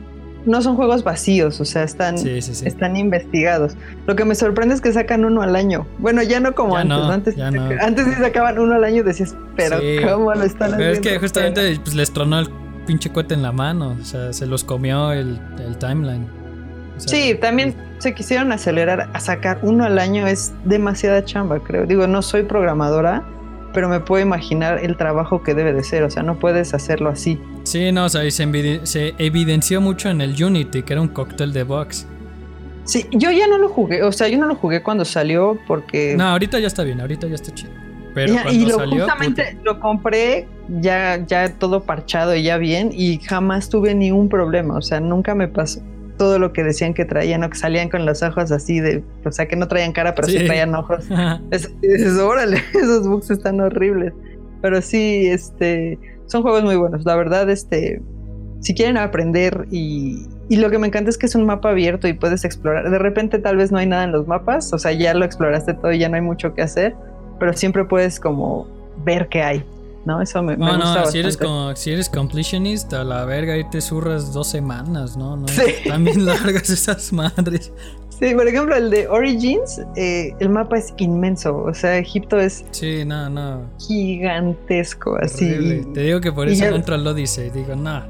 no son juegos vacíos, o sea, están, están investigados. Lo que me sorprende es que sacan uno al año. Bueno, ya no como antes. antes, antes sí sacaban uno al año y decías, pero ¿cómo lo están haciendo? Pero es que justamente pues, les tronó el pinche cohete en la mano, o sea, se los comió el, timeline. sí, también se quisieron acelerar a sacar uno al año, es demasiada chamba, creo. Digo, no soy programadora, pero me puedo imaginar el trabajo que debe de ser, o sea, no puedes hacerlo así. Sí, no, o sea, se, se evidenció mucho en el Unity, que era un cóctel de box. Sí, yo ya no lo jugué, o sea, yo no lo jugué cuando salió porque... No, ahorita ya está bien, ahorita ya está chido. Pero cuando y lo, justamente lo compré ya, ya todo parchado y ya bien y jamás tuve ningún problema, o sea, nunca me pasó todo lo que decían que traían o que salían con los ojos así de, o sea, que no traían cara, pero sí, traían ojos. es, órale, esos bugs están horribles. Pero sí, este, son juegos muy buenos. La verdad, este, si quieren aprender y, y lo que me encanta es que es un mapa abierto y puedes explorar. De repente tal vez no hay nada en los mapas, o sea, ya lo exploraste todo y ya no hay mucho que hacer, pero siempre puedes como ver qué hay. ¿no? Eso me, no, gusta no, si eres, como, si eres completionist, a la verga ahí te zurras dos semanas, ¿no? no sí. También largas esas madres. Sí, por ejemplo, el de Origins, eh, el mapa es inmenso. O sea, Egipto es. Sí, no, no. Gigantesco, así. Te digo que por eso ya... entro al Odyssey. Digo, no,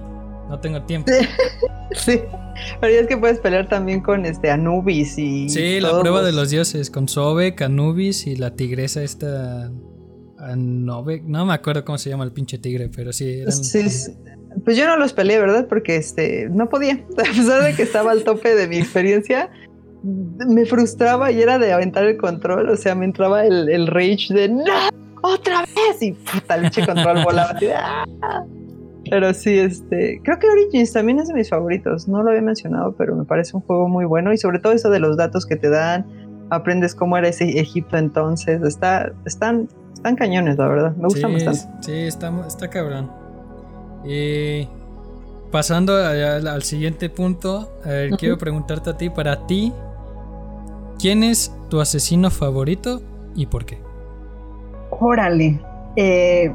no tengo tiempo. sí. Pero ya es que puedes pelear también con este Anubis y. Sí, la prueba de los dioses. Con Sobek, Anubis y la tigresa esta. No, no me acuerdo cómo se llama el pinche tigre, pero sí. Eran... sí, pues yo no los peleé, ¿verdad? Porque este no podía. A pesar de que estaba al tope de mi experiencia, me frustraba y era de aventar el control. O sea, me entraba el, el rage de ¡No! ¡Otra vez! Y puta, el control volaba así. ¡Ah! Pero sí, este. Creo que Origins también es de mis favoritos. No lo había mencionado, pero me parece un juego muy bueno. Y sobre todo eso de los datos que te dan. Aprendes cómo era ese Egipto entonces. Está, están, están cañones, la verdad. Me gustan sí, bastante. Sí, está, está cabrón. Y pasando al, al siguiente punto, a ver, uh -huh. quiero preguntarte a ti, para ti, ¿quién es tu asesino favorito y por qué? Órale. Eh,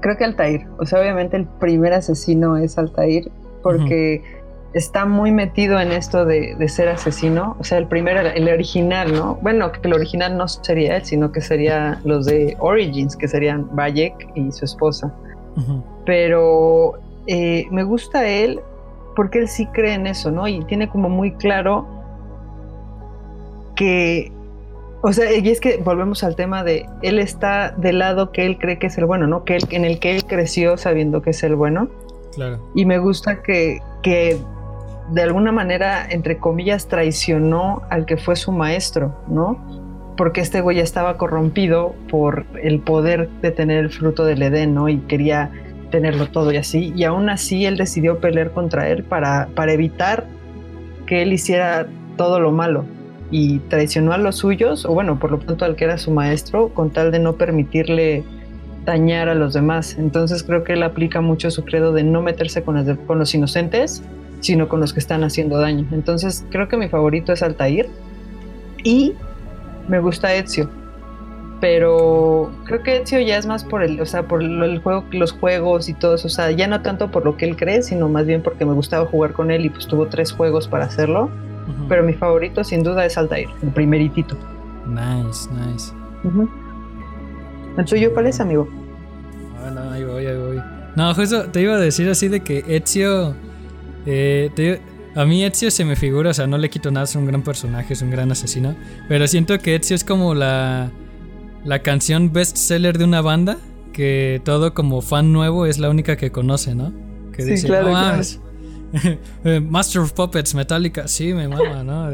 creo que Altair. O sea, obviamente el primer asesino es Altair porque uh -huh. está muy metido en esto de, de, ser asesino. O sea, el primero, el original, ¿no? Bueno, que el original no sería él, sino que sería los de Origins, que serían Bayek y su esposa. Uh -huh. Pero eh, me gusta él porque él sí cree en eso, ¿no? Y tiene como muy claro que, o sea, y es que volvemos al tema de él está del lado que él cree que es el bueno, ¿no? Que él, en el que él creció sabiendo que es el bueno. Claro. Y me gusta que, que de alguna manera, entre comillas, traicionó al que fue su maestro, ¿no? Porque este güey ya estaba corrompido por el poder de tener el fruto del Edén, ¿no? Y quería tenerlo todo y así. Y aún así él decidió pelear contra él para, para evitar que él hiciera todo lo malo. Y traicionó a los suyos, o bueno, por lo tanto al que era su maestro, con tal de no permitirle dañar a los demás. Entonces creo que él aplica mucho su credo de no meterse con con los inocentes, sino con los que están haciendo daño. Entonces creo que mi favorito es Altair. Y me gusta Ezio pero creo que Ezio ya es más por el, o sea, por el juego, los juegos y todo eso, o sea, ya no tanto por lo que él cree, sino más bien porque me gustaba jugar con él y pues tuvo tres juegos para hacerlo. Uh -huh. Pero mi favorito sin duda es Altair, el primeritito. Nice, nice. Uh -huh. ¿El tuyo cuál es, amigo? Ah, no, ahí voy, ahí voy. No, justo te iba a decir así de que Ezio, eh, te, a mí Ezio se me figura, o sea, no le quito nada, es un gran personaje, es un gran asesino, pero siento que Ezio es como la la canción bestseller de una banda que todo como fan nuevo es la única que conoce, ¿no? Que sí, dice, claro, oh, claro. Master of Puppets, Metallica, sí, me mama, ¿no?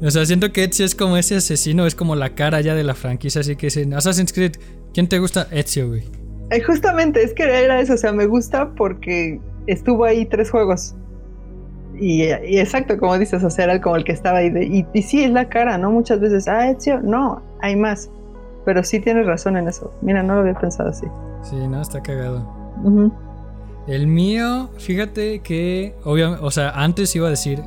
O sea, siento que Ezio es como ese asesino, es como la cara ya de la franquicia, así que dicen, Assassin's Creed, ¿quién te gusta? Ezio, güey. Eh, justamente, es que era eso, o sea, me gusta porque estuvo ahí tres juegos. Y, y, exacto, como dices, o sea, era como el que estaba ahí. De, y, y sí, es la cara, ¿no? Muchas veces, ah, Ezio, no, hay más pero sí tienes razón en eso. Mira, no lo había pensado así. Sí, no, está cagado. Uh -huh. El mío, fíjate que, obviamente, o sea, antes iba a decir,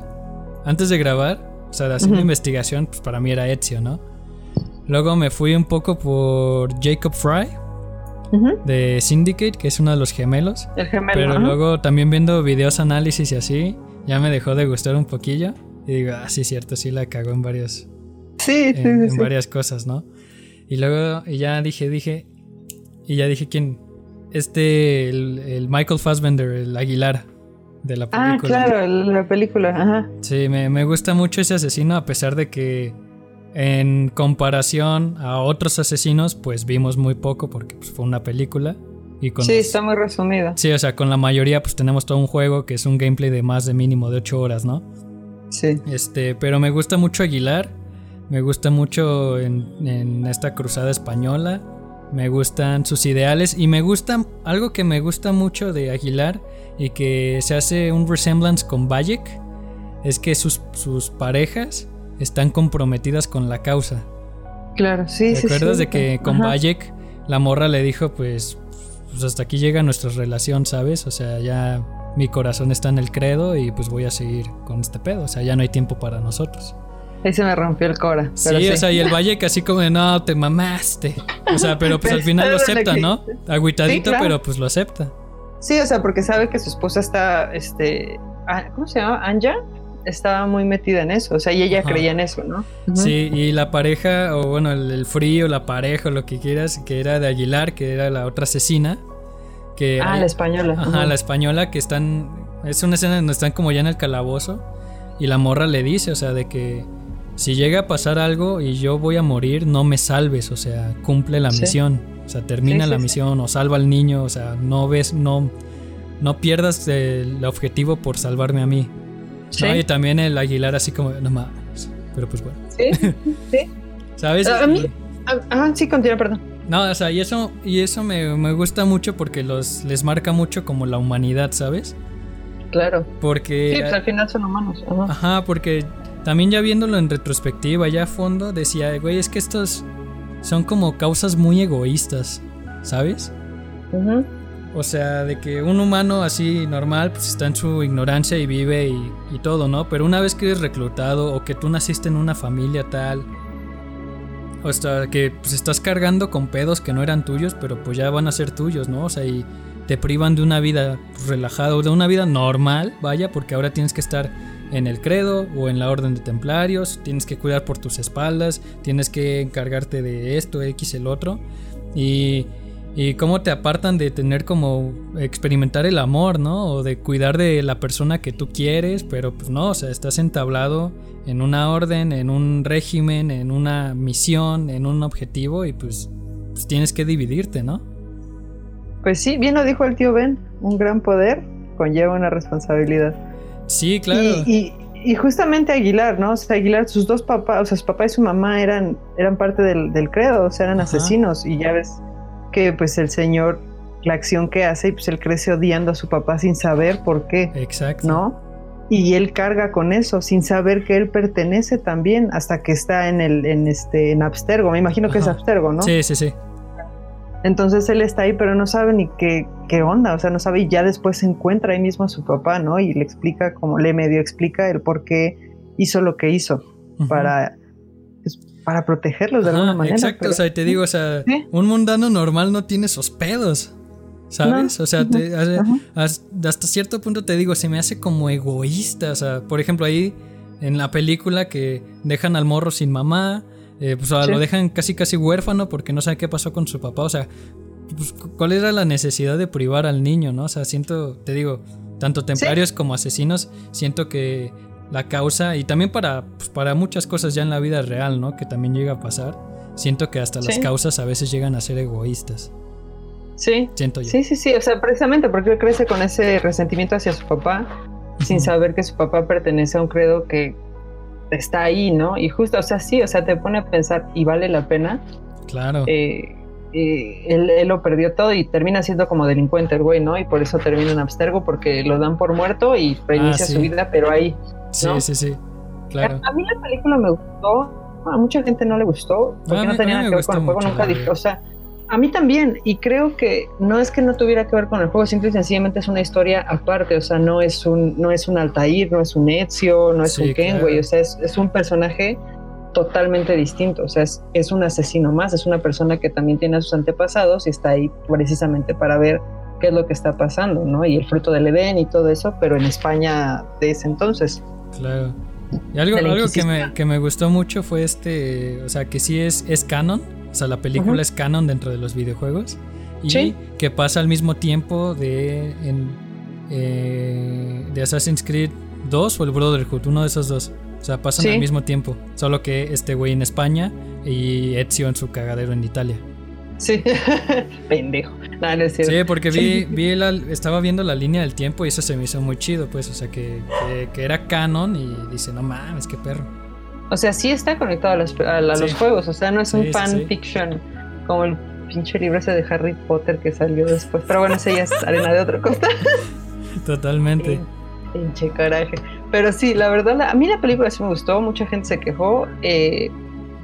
antes de grabar, o sea, de hacer uh -huh. investigación, pues para mí era Ezio, ¿no? Luego me fui un poco por Jacob Fry, uh -huh. de Syndicate, que es uno de los gemelos. El gemelo. Pero luego también viendo videos, análisis y así, ya me dejó de gustar un poquillo. Y digo, ah, sí, cierto, sí la cagó en varios. Sí, en, sí, en sí. varias cosas, ¿no? Y luego y ya dije, dije. Y ya dije quién. Este, el, el, Michael Fassbender, el Aguilar de la película. Ah, claro, la película, ajá. Sí, me, me gusta mucho ese asesino, a pesar de que en comparación a otros asesinos, pues vimos muy poco porque pues, fue una película. Y con sí, los, está muy resumida. Sí, o sea, con la mayoría pues tenemos todo un juego que es un gameplay de más de mínimo de 8 horas, ¿no? Sí. Este, pero me gusta mucho Aguilar. Me gusta mucho en, en, esta cruzada española. Me gustan sus ideales. Y me gusta algo que me gusta mucho de Aguilar. Y que se hace un resemblance con Bayek. Es que sus, sus parejas están comprometidas con la causa. Claro, sí, ¿Te sí. acuerdas sí, de que con Ajá. Bayek la morra le dijo, pues, pues hasta aquí llega nuestra relación, ¿sabes? O sea, ya mi corazón está en el credo y pues voy a seguir con este pedo. O sea, ya no hay tiempo para nosotros. Ahí se me rompió el cora. Sí, o sea, y el Valle casi como de, no, te mamaste. O sea, pero pues al final lo acepta, ¿no? Agüitadito, pero pues lo acepta. Sí, o sea, porque sabe que su esposa está, este, ah, ¿cómo se llama? Anja. Estaba muy metida en eso, o sea, y ella creía en eso, ¿no? Sí, y la pareja, o bueno, el, frío, la pareja, o lo que quieras, que era de Aguilar, que era la otra asesina. Que ah, la española. Ajá, la española que están. Es una escena donde están como ya en el calabozo. Y la morra le dice, o sea, de que si llega a pasar algo y yo voy a morir, no me salves, o sea, cumple la misión, o sea, termina la misión o salva al niño, o sea, no ves, no, no pierdas el objetivo por salvarme a mí. Y también el Aguilar así como, no más, pero pues bueno. Sí, sí. ¿Sabes? A mí, ah, sí, continúa, perdón. No, o sea, y eso, y eso me, me, gusta mucho porque los, les marca mucho como la humanidad, ¿sabes? Claro. Porque... Sí, pues al final son humanos. Ajá, porque también ya viéndolo en retrospectiva, ya a fondo, decía, güey, es que estos son como causas muy egoístas, ¿sabes? O sea, de que un humano así normal, pues está en su ignorancia y vive y, todo, ¿no? Pero una vez que eres reclutado o que tú naciste en una familia tal, o sea, que pues estás cargando con pedos que no eran tuyos, pero pues ya van a ser tuyos, ¿no? O sea, y te privan de una vida relajada o de una vida normal, vaya, porque ahora tienes que estar en el credo o en la orden de templarios, tienes que cuidar por tus espaldas, tienes que encargarte de esto, X, el otro. Y, y cómo te apartan de tener como experimentar el amor, ¿no? O de cuidar de la persona que tú quieres, pero pues no, o sea, estás entablado en una orden, en un régimen, en una misión, en un objetivo y pues, pues tienes que dividirte, ¿no? Pues sí, bien lo dijo el tío Ben, un gran poder conlleva una responsabilidad. Sí, claro. Y, justamente Aguilar, ¿no? O sea, Aguilar, sus dos papás, o sea, su papá y su mamá eran, eran parte del, credo, o sea, eran asesinos. Y ya ves que pues el señor, la acción que hace, y pues él crece odiando a su papá sin saber por qué. Exacto. ¿No? Y él carga con eso, sin saber que él pertenece también, hasta que está en el, en este, en Abstergo. Me imagino que es Abstergo, ¿no? Sí, sí, sí. Entonces él está ahí, pero no sabe ni qué, qué onda, o sea, no sabe y ya después se encuentra ahí mismo a su papá, ¿no? Y le explica, como le medio explica el por qué hizo lo que hizo para, pues, para protegerlos de alguna manera. Exacto, o sea, te digo, o sea, un mundano normal no tiene esos pedos. ¿Sabes? o sea, hasta cierto punto te digo, se me hace como egoísta. O sea, por ejemplo, ahí en la película que dejan al morro sin mamá, eh, pues lo dejan casi casi huérfano porque no sabe qué pasó con su papá. O sea, pues, ¿cuál era la necesidad de privar al niño, no? O sea, siento, te digo, tanto templarios como asesinos, siento que la causa, y también para, pues, para muchas cosas ya en la vida real, ¿no? Que también llega a pasar, siento que hasta las causas a veces llegan a ser egoístas. Sí. Siento yo. Sí, sí, sí, o sea, precisamente porque él crece con ese resentimiento hacia su papá, sin saber que su papá pertenece a un credo que está ahí, ¿no? Y justo, o sea, sí, o sea, te pone a pensar, ¿y vale la pena? Claro. Eh, eh, él, lo perdió todo y termina siendo como delincuente el güey, ¿no? Y por eso termina en abstergo, porque lo dan por muerto y reinicia ah, su vida, pero ahí. Sí, sí, sí. Claro. A, mí la película me gustó, a mucha gente no le gustó, porque no tenía nada que ver con el juego, nunca dije, o sea, a mí también, y creo que no es que no tuviera que ver con el juego, simple y sencillamente es una historia aparte, o sea, no es un, no es un Altair, no es un Ezio, no es un Kenway, o sea, es, un personaje totalmente distinto, o sea, es, un asesino más, es una persona que también tiene sus antepasados y está ahí precisamente para ver qué es lo que está pasando, ¿no? Y el fruto del Edén y todo eso, pero en España de ese entonces. Claro. Y algo, algo que, me, que me gustó mucho fue este, o sea, que sí es, es canon, o sea, la película es canon dentro de los videojuegos. Y que pasa al mismo tiempo de, eh, de Assassin's Creed 2 o el Brotherhood, uno de esos dos. O sea, pasan al mismo tiempo. Solo que este güey en España y Ezio en su cagadero en Italia. Sí, pendejo. Sí, porque vi, vi estaba viendo la línea del tiempo y eso se me hizo muy chido, pues. O sea, que, que era canon y dice, no mames, qué perro. O sea, sí está conectado a los, los juegos, o sea, no es un fan fiction como el pinche libro ese de Harry Potter que salió después. Pero bueno, ese ya es arena de otra cosa. Totalmente. Pinche coraje. Pero sí, la verdad, a mí la película sí me gustó, mucha gente se quejó. Eh,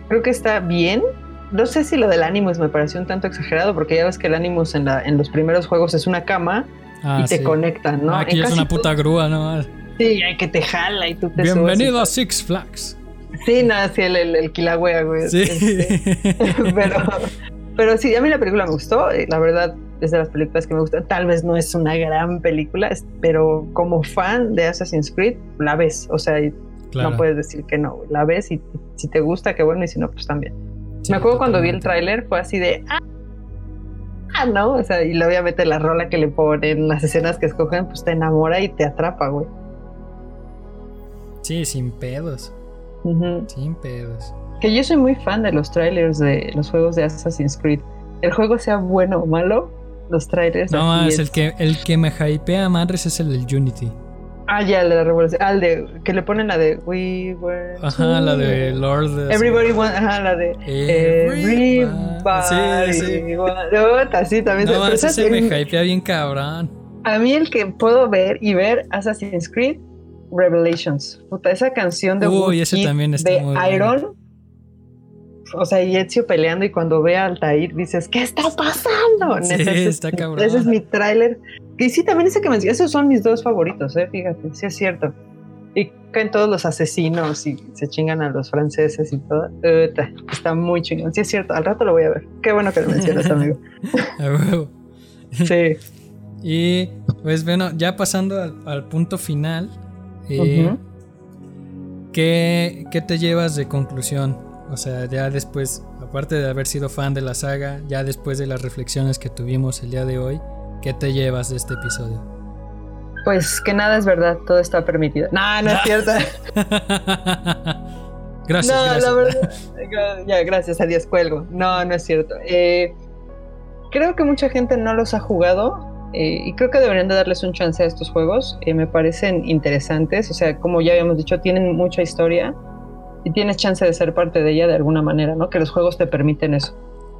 creo que está bien. No sé si lo del Animus me pareció un tanto exagerado, porque ya ves que el Animus en, la, en los primeros juegos es una cama Ah, y te sí. conectan, ¿no? Ah, Aquí En es una puta grúa, ¿no? Sí, hay que te jala y tú te Bienvenido subes a Six Flags. Sí, nada, sí, el, el, el Kilauea, güey. Sí. Este, pero, pero sí, a mí la película me gustó. eh, La verdad, es de las películas que me gustan. Tal vez no es una gran película, pero como fan de Assassin's Creed, la ves. O sea, Claro. no puedes decir que no. La ves y si te gusta, qué bueno, y si no, pues también. Sí, me acuerdo cuando vi el tráiler, fue así de. "Ah, Ah, ¿no? O sea, y obviamente la rola que le ponen, las escenas que escogen, pues te enamora y te atrapa, güey. Sí, sin pedos. Sin pedos. Que yo soy muy fan de los trailers de los juegos de Assassin's Creed. El juego sea bueno o malo, los trailers. No más, es. el que, el que me hypea madres es el del Unity. Ah, ya, el de la revolución. Ah, el de. Que le ponen la de. We were. Ajá, la de. Lord. Everybody want. Ajá, la de. Everybody. Everybody. Sí, sí. sí, también. No, pero ese se me hypea bien cabrón. A mí el que puedo ver y ver Assassin's Creed Revelations. Puta, esa canción de Uy, ese también está de muy bueno. Iron. O sea, y Ezio peleando y cuando ve a Altair dices, ¿qué está pasando? Sí, Ese es- está cabrón. Ese es mi tráiler. Y sí, también ese que me esos son mis dos favoritos, eh, fíjate, sí es cierto. Y caen todos los asesinos y se chingan a los franceses y todo. Uta, está muy chingón, sí es cierto, al rato lo voy a ver. Qué bueno que lo mencionas, amigo. Sí. Y pues bueno, ya pasando al, al punto final, eh. ¿qué, qué te llevas de conclusión? O sea, ya después, aparte de haber sido fan de la saga, ya después de las reflexiones que tuvimos el día de hoy, ¿qué te llevas de este episodio? Pues que nada es verdad, todo está permitido. No, no es cierto. gracias, no, gracias. la verdad. Ya, gracias a Dios cuelgo. No, no es cierto. Eh, creo que mucha gente no los ha jugado eh, y creo que deberían de darles un chance a estos juegos. Eh, me parecen interesantes. O sea, como ya habíamos dicho, tienen mucha historia y tienes chance de ser parte de ella de alguna manera, ¿no? Que los juegos te permiten eso.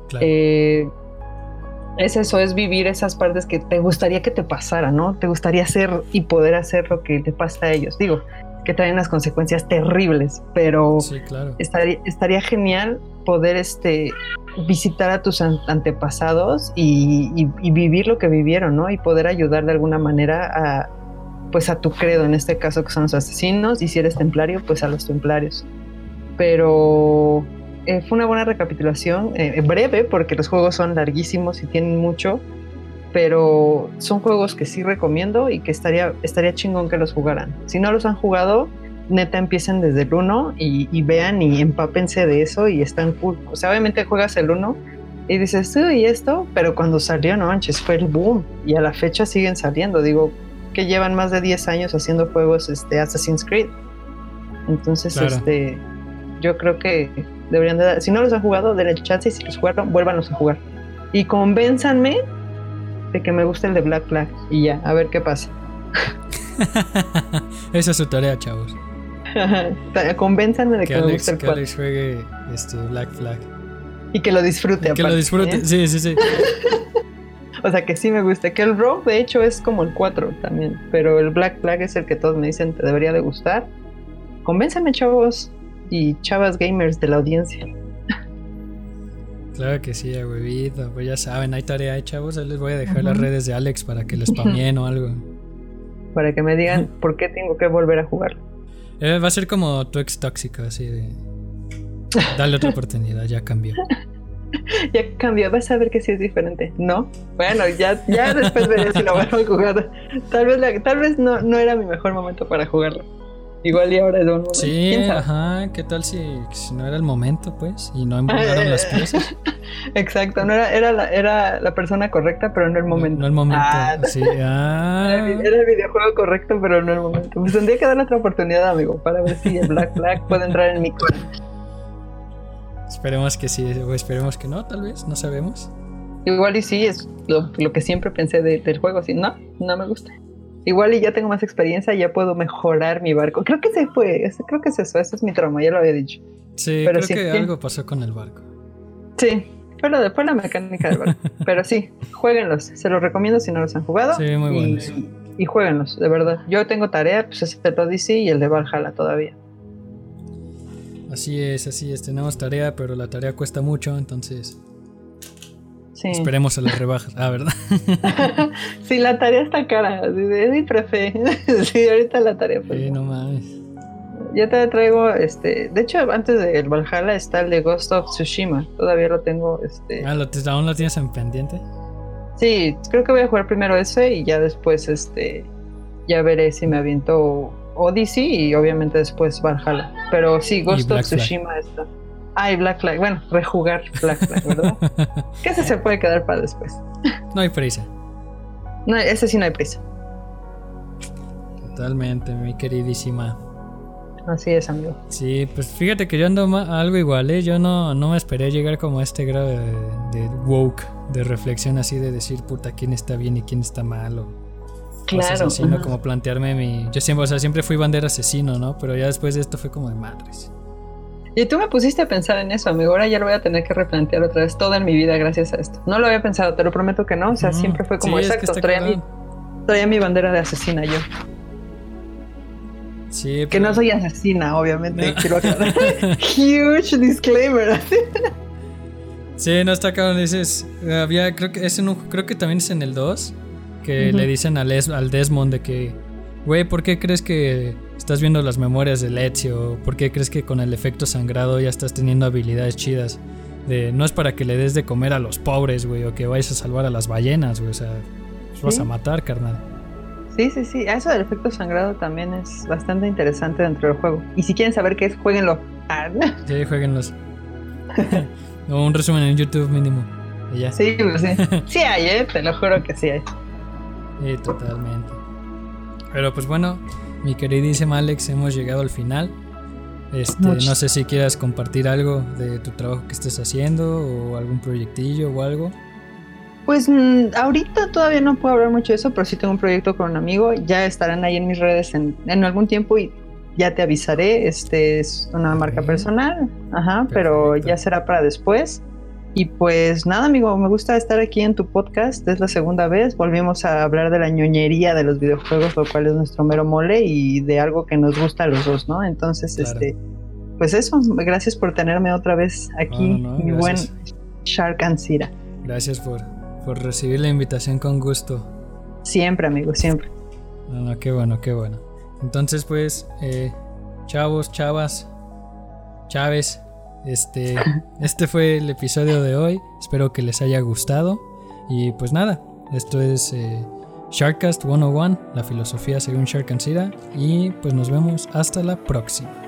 Claro. Eh, es eso, es vivir esas partes que te gustaría que te pasara, ¿no? Te gustaría hacer y poder hacer lo que te pasa a ellos. Digo, que traen unas consecuencias terribles, pero sí, claro. estaría, estaría genial poder este, visitar a tus an- antepasados y, vivir lo que vivieron, ¿no? Y poder ayudar de alguna manera a, pues a tu credo, en este caso que son los asesinos, y si eres templario, pues a los templarios. Pero eh, fue una buena recapitulación, eh, breve, porque los juegos son larguísimos y tienen mucho, pero son juegos que sí recomiendo y que estaría, estaría chingón que los jugaran. Si no los han jugado, neta empiecen desde el 1 y, y vean y empápense de eso y están cool. O sea, obviamente juegas el 1 y dices, uy, ¿y esto? Pero cuando salió, no manches, fue el boom y a la fecha siguen saliendo. Digo, que llevan más de 10 años haciendo juegos este, Assassin's Creed. Entonces, Claro. este, yo creo que deberían de dar, si no los han jugado, denle chance y si los jugaron, vuélvanlos a jugar. Y convénzanme de que me gusta el de Black Flag y ya, a ver qué pasa. Esa es su tarea, chavos. Convénzanme de que, Que me Alex, gusta el que 4 Alex juegue este Black Flag. y que lo disfrute. Que lo disfrute. ¿eh? Sí, sí, sí. O sea que sí me gusta. Que el Rogue de hecho es como el 4 también. Pero el Black Flag es el que todos me dicen te debería de gustar. Convénzame, chavos. Y chavas gamers de la audiencia. Claro que sí, huevito. Pues ya saben, hay tarea, ¿eh, chavos. Ahí les voy a dejar las redes de Alex para que les spameen o algo. Para que me digan por qué tengo que volver a jugarlo. Eh, va a ser como tu ex tóxico, así de. Dale otra oportunidad, ya cambió. Ya cambió, vas a ver que sí es diferente. No. Bueno, ya, ya después veré si lo vuelvo a jugar. Tal vez, la- tal vez no, no era mi mejor momento para jugarlo. Igual y ahora es un momento. Sí, ajá. ¿Qué tal si, si no era el momento, pues? Y no embonaron las piezas. Exacto, no era, era, la, era la persona correcta, pero no el momento. No el momento. Ah, Sí, Era ah. el, era el videojuego correcto, pero no el momento. Pues tendría que darle otra oportunidad, amigo, para ver si el Black Flag puede entrar en mi corazón. Esperemos que sí, o esperemos que no, tal vez, no sabemos. Igual y sí, es lo, lo que siempre pensé de- del juego. Sí, no, no me gusta. Igual y ya tengo más experiencia, ya puedo mejorar mi barco. Creo que se fue, creo que es eso, ese es mi trauma, ya lo había dicho. Sí, Pero creo sí, que sí. algo pasó con el barco. Sí, fue, lo de- fue la mecánica del barco. pero sí, jueguenlos, se los recomiendo si no los han jugado. Sí, muy y, buenos. y jueguenlos, de verdad. Yo tengo tarea, pues es el Odyssey y el de Valhalla todavía. Así es, así es. Tenemos tarea, pero la tarea cuesta mucho, entonces. Esperemos a las rebajas. Ah, ¿verdad? sí, la tarea está cara. Es mi prefe. sí, ahorita la tarea. Pues, sí, no mames. Ya te traigo, este, de hecho antes del Valhalla está el de Ghost of Tsushima, todavía lo tengo, este. Ah, ¿lo, ¿aún lo tienes en pendiente? Sí, creo que voy a jugar primero ese y ya después, este, ya veré si me aviento Odyssey y obviamente después Valhalla. Pero sí, Ghost of Tsushima está. Ay, Black Flag. Bueno, rejugar Black Flag, ¿verdad? que ese se puede quedar para después. no hay prisa. No, ese sí no hay prisa. Totalmente, mi queridísima. Así es, amigo. Sí, pues fíjate que yo ando algo igual, ¿eh? Yo no, no me esperé llegar como a este grado de, woke, de reflexión así de decir, puta, quién está bien y quién está mal. O claro. asesino, como plantearme mi... Yo siempre, o sea, siempre fui bandera asesino, ¿no? Pero ya después de esto fue como de madres. Y tú me pusiste a pensar en eso, amigo. Ahora ya lo voy a tener que replantear otra vez toda en mi vida gracias a esto. No lo había pensado, te lo prometo que no. O sea, siempre fue como exacto. traía, mi, mi bandera de asesina yo. Sí, Que no soy asesina, obviamente. Quiero aclarar. Huge disclaimer. sí, no está cabrón. Dices, había, creo que es en creo que también es en el 2 que le dicen al, al Desmond de que, güey, ¿por qué crees que estás viendo las memorias de Ezio, ¿por qué crees que con el efecto sangrado ya estás teniendo habilidades chidas? De, no es para que le des de comer a los pobres, güey, o que vayas a salvar a las ballenas, güey, o sea, los vas a matar, carnal. Sí, sí, sí, eso del efecto sangrado también es bastante interesante dentro del juego. Y si quieren saber qué es, jueguenlo. sí, jueguenlos. o un resumen en YouTube mínimo. ya. Sí, pues sí. Sí hay, ¿eh? Te lo juro que sí hay. Sí, totalmente. Pero pues bueno, mi queridísima Alex, hemos llegado al final. Este, no sé si quieras compartir algo de tu trabajo que estés haciendo o algún proyectillo o algo. Pues mm, ahorita todavía no puedo hablar mucho de eso, pero sí tengo un proyecto con un amigo. Ya estarán ahí en mis redes en, algún tiempo y ya te avisaré. Este es una marca personal, ajá, pero ya será para después. Y pues nada, amigo, me gusta estar aquí en tu podcast. Es la segunda vez. Volvimos a hablar de la ñoñería de los videojuegos, lo cual es nuestro mero mole y de algo que nos gusta a los dos, ¿no? Entonces, este, pues eso, gracias por tenerme otra vez aquí, mi buen Shark and Sira. Gracias por, por recibir la invitación con gusto. Siempre, amigo, siempre. No, no, qué bueno, qué bueno. Entonces, pues, eh, chavos, chavas, chaves. Este, este fue el episodio de hoy. Espero que les haya gustado. Y pues nada, esto es eh, Sharkcast 101, la filosofía según Shark and Sira. Y pues nos vemos hasta la próxima.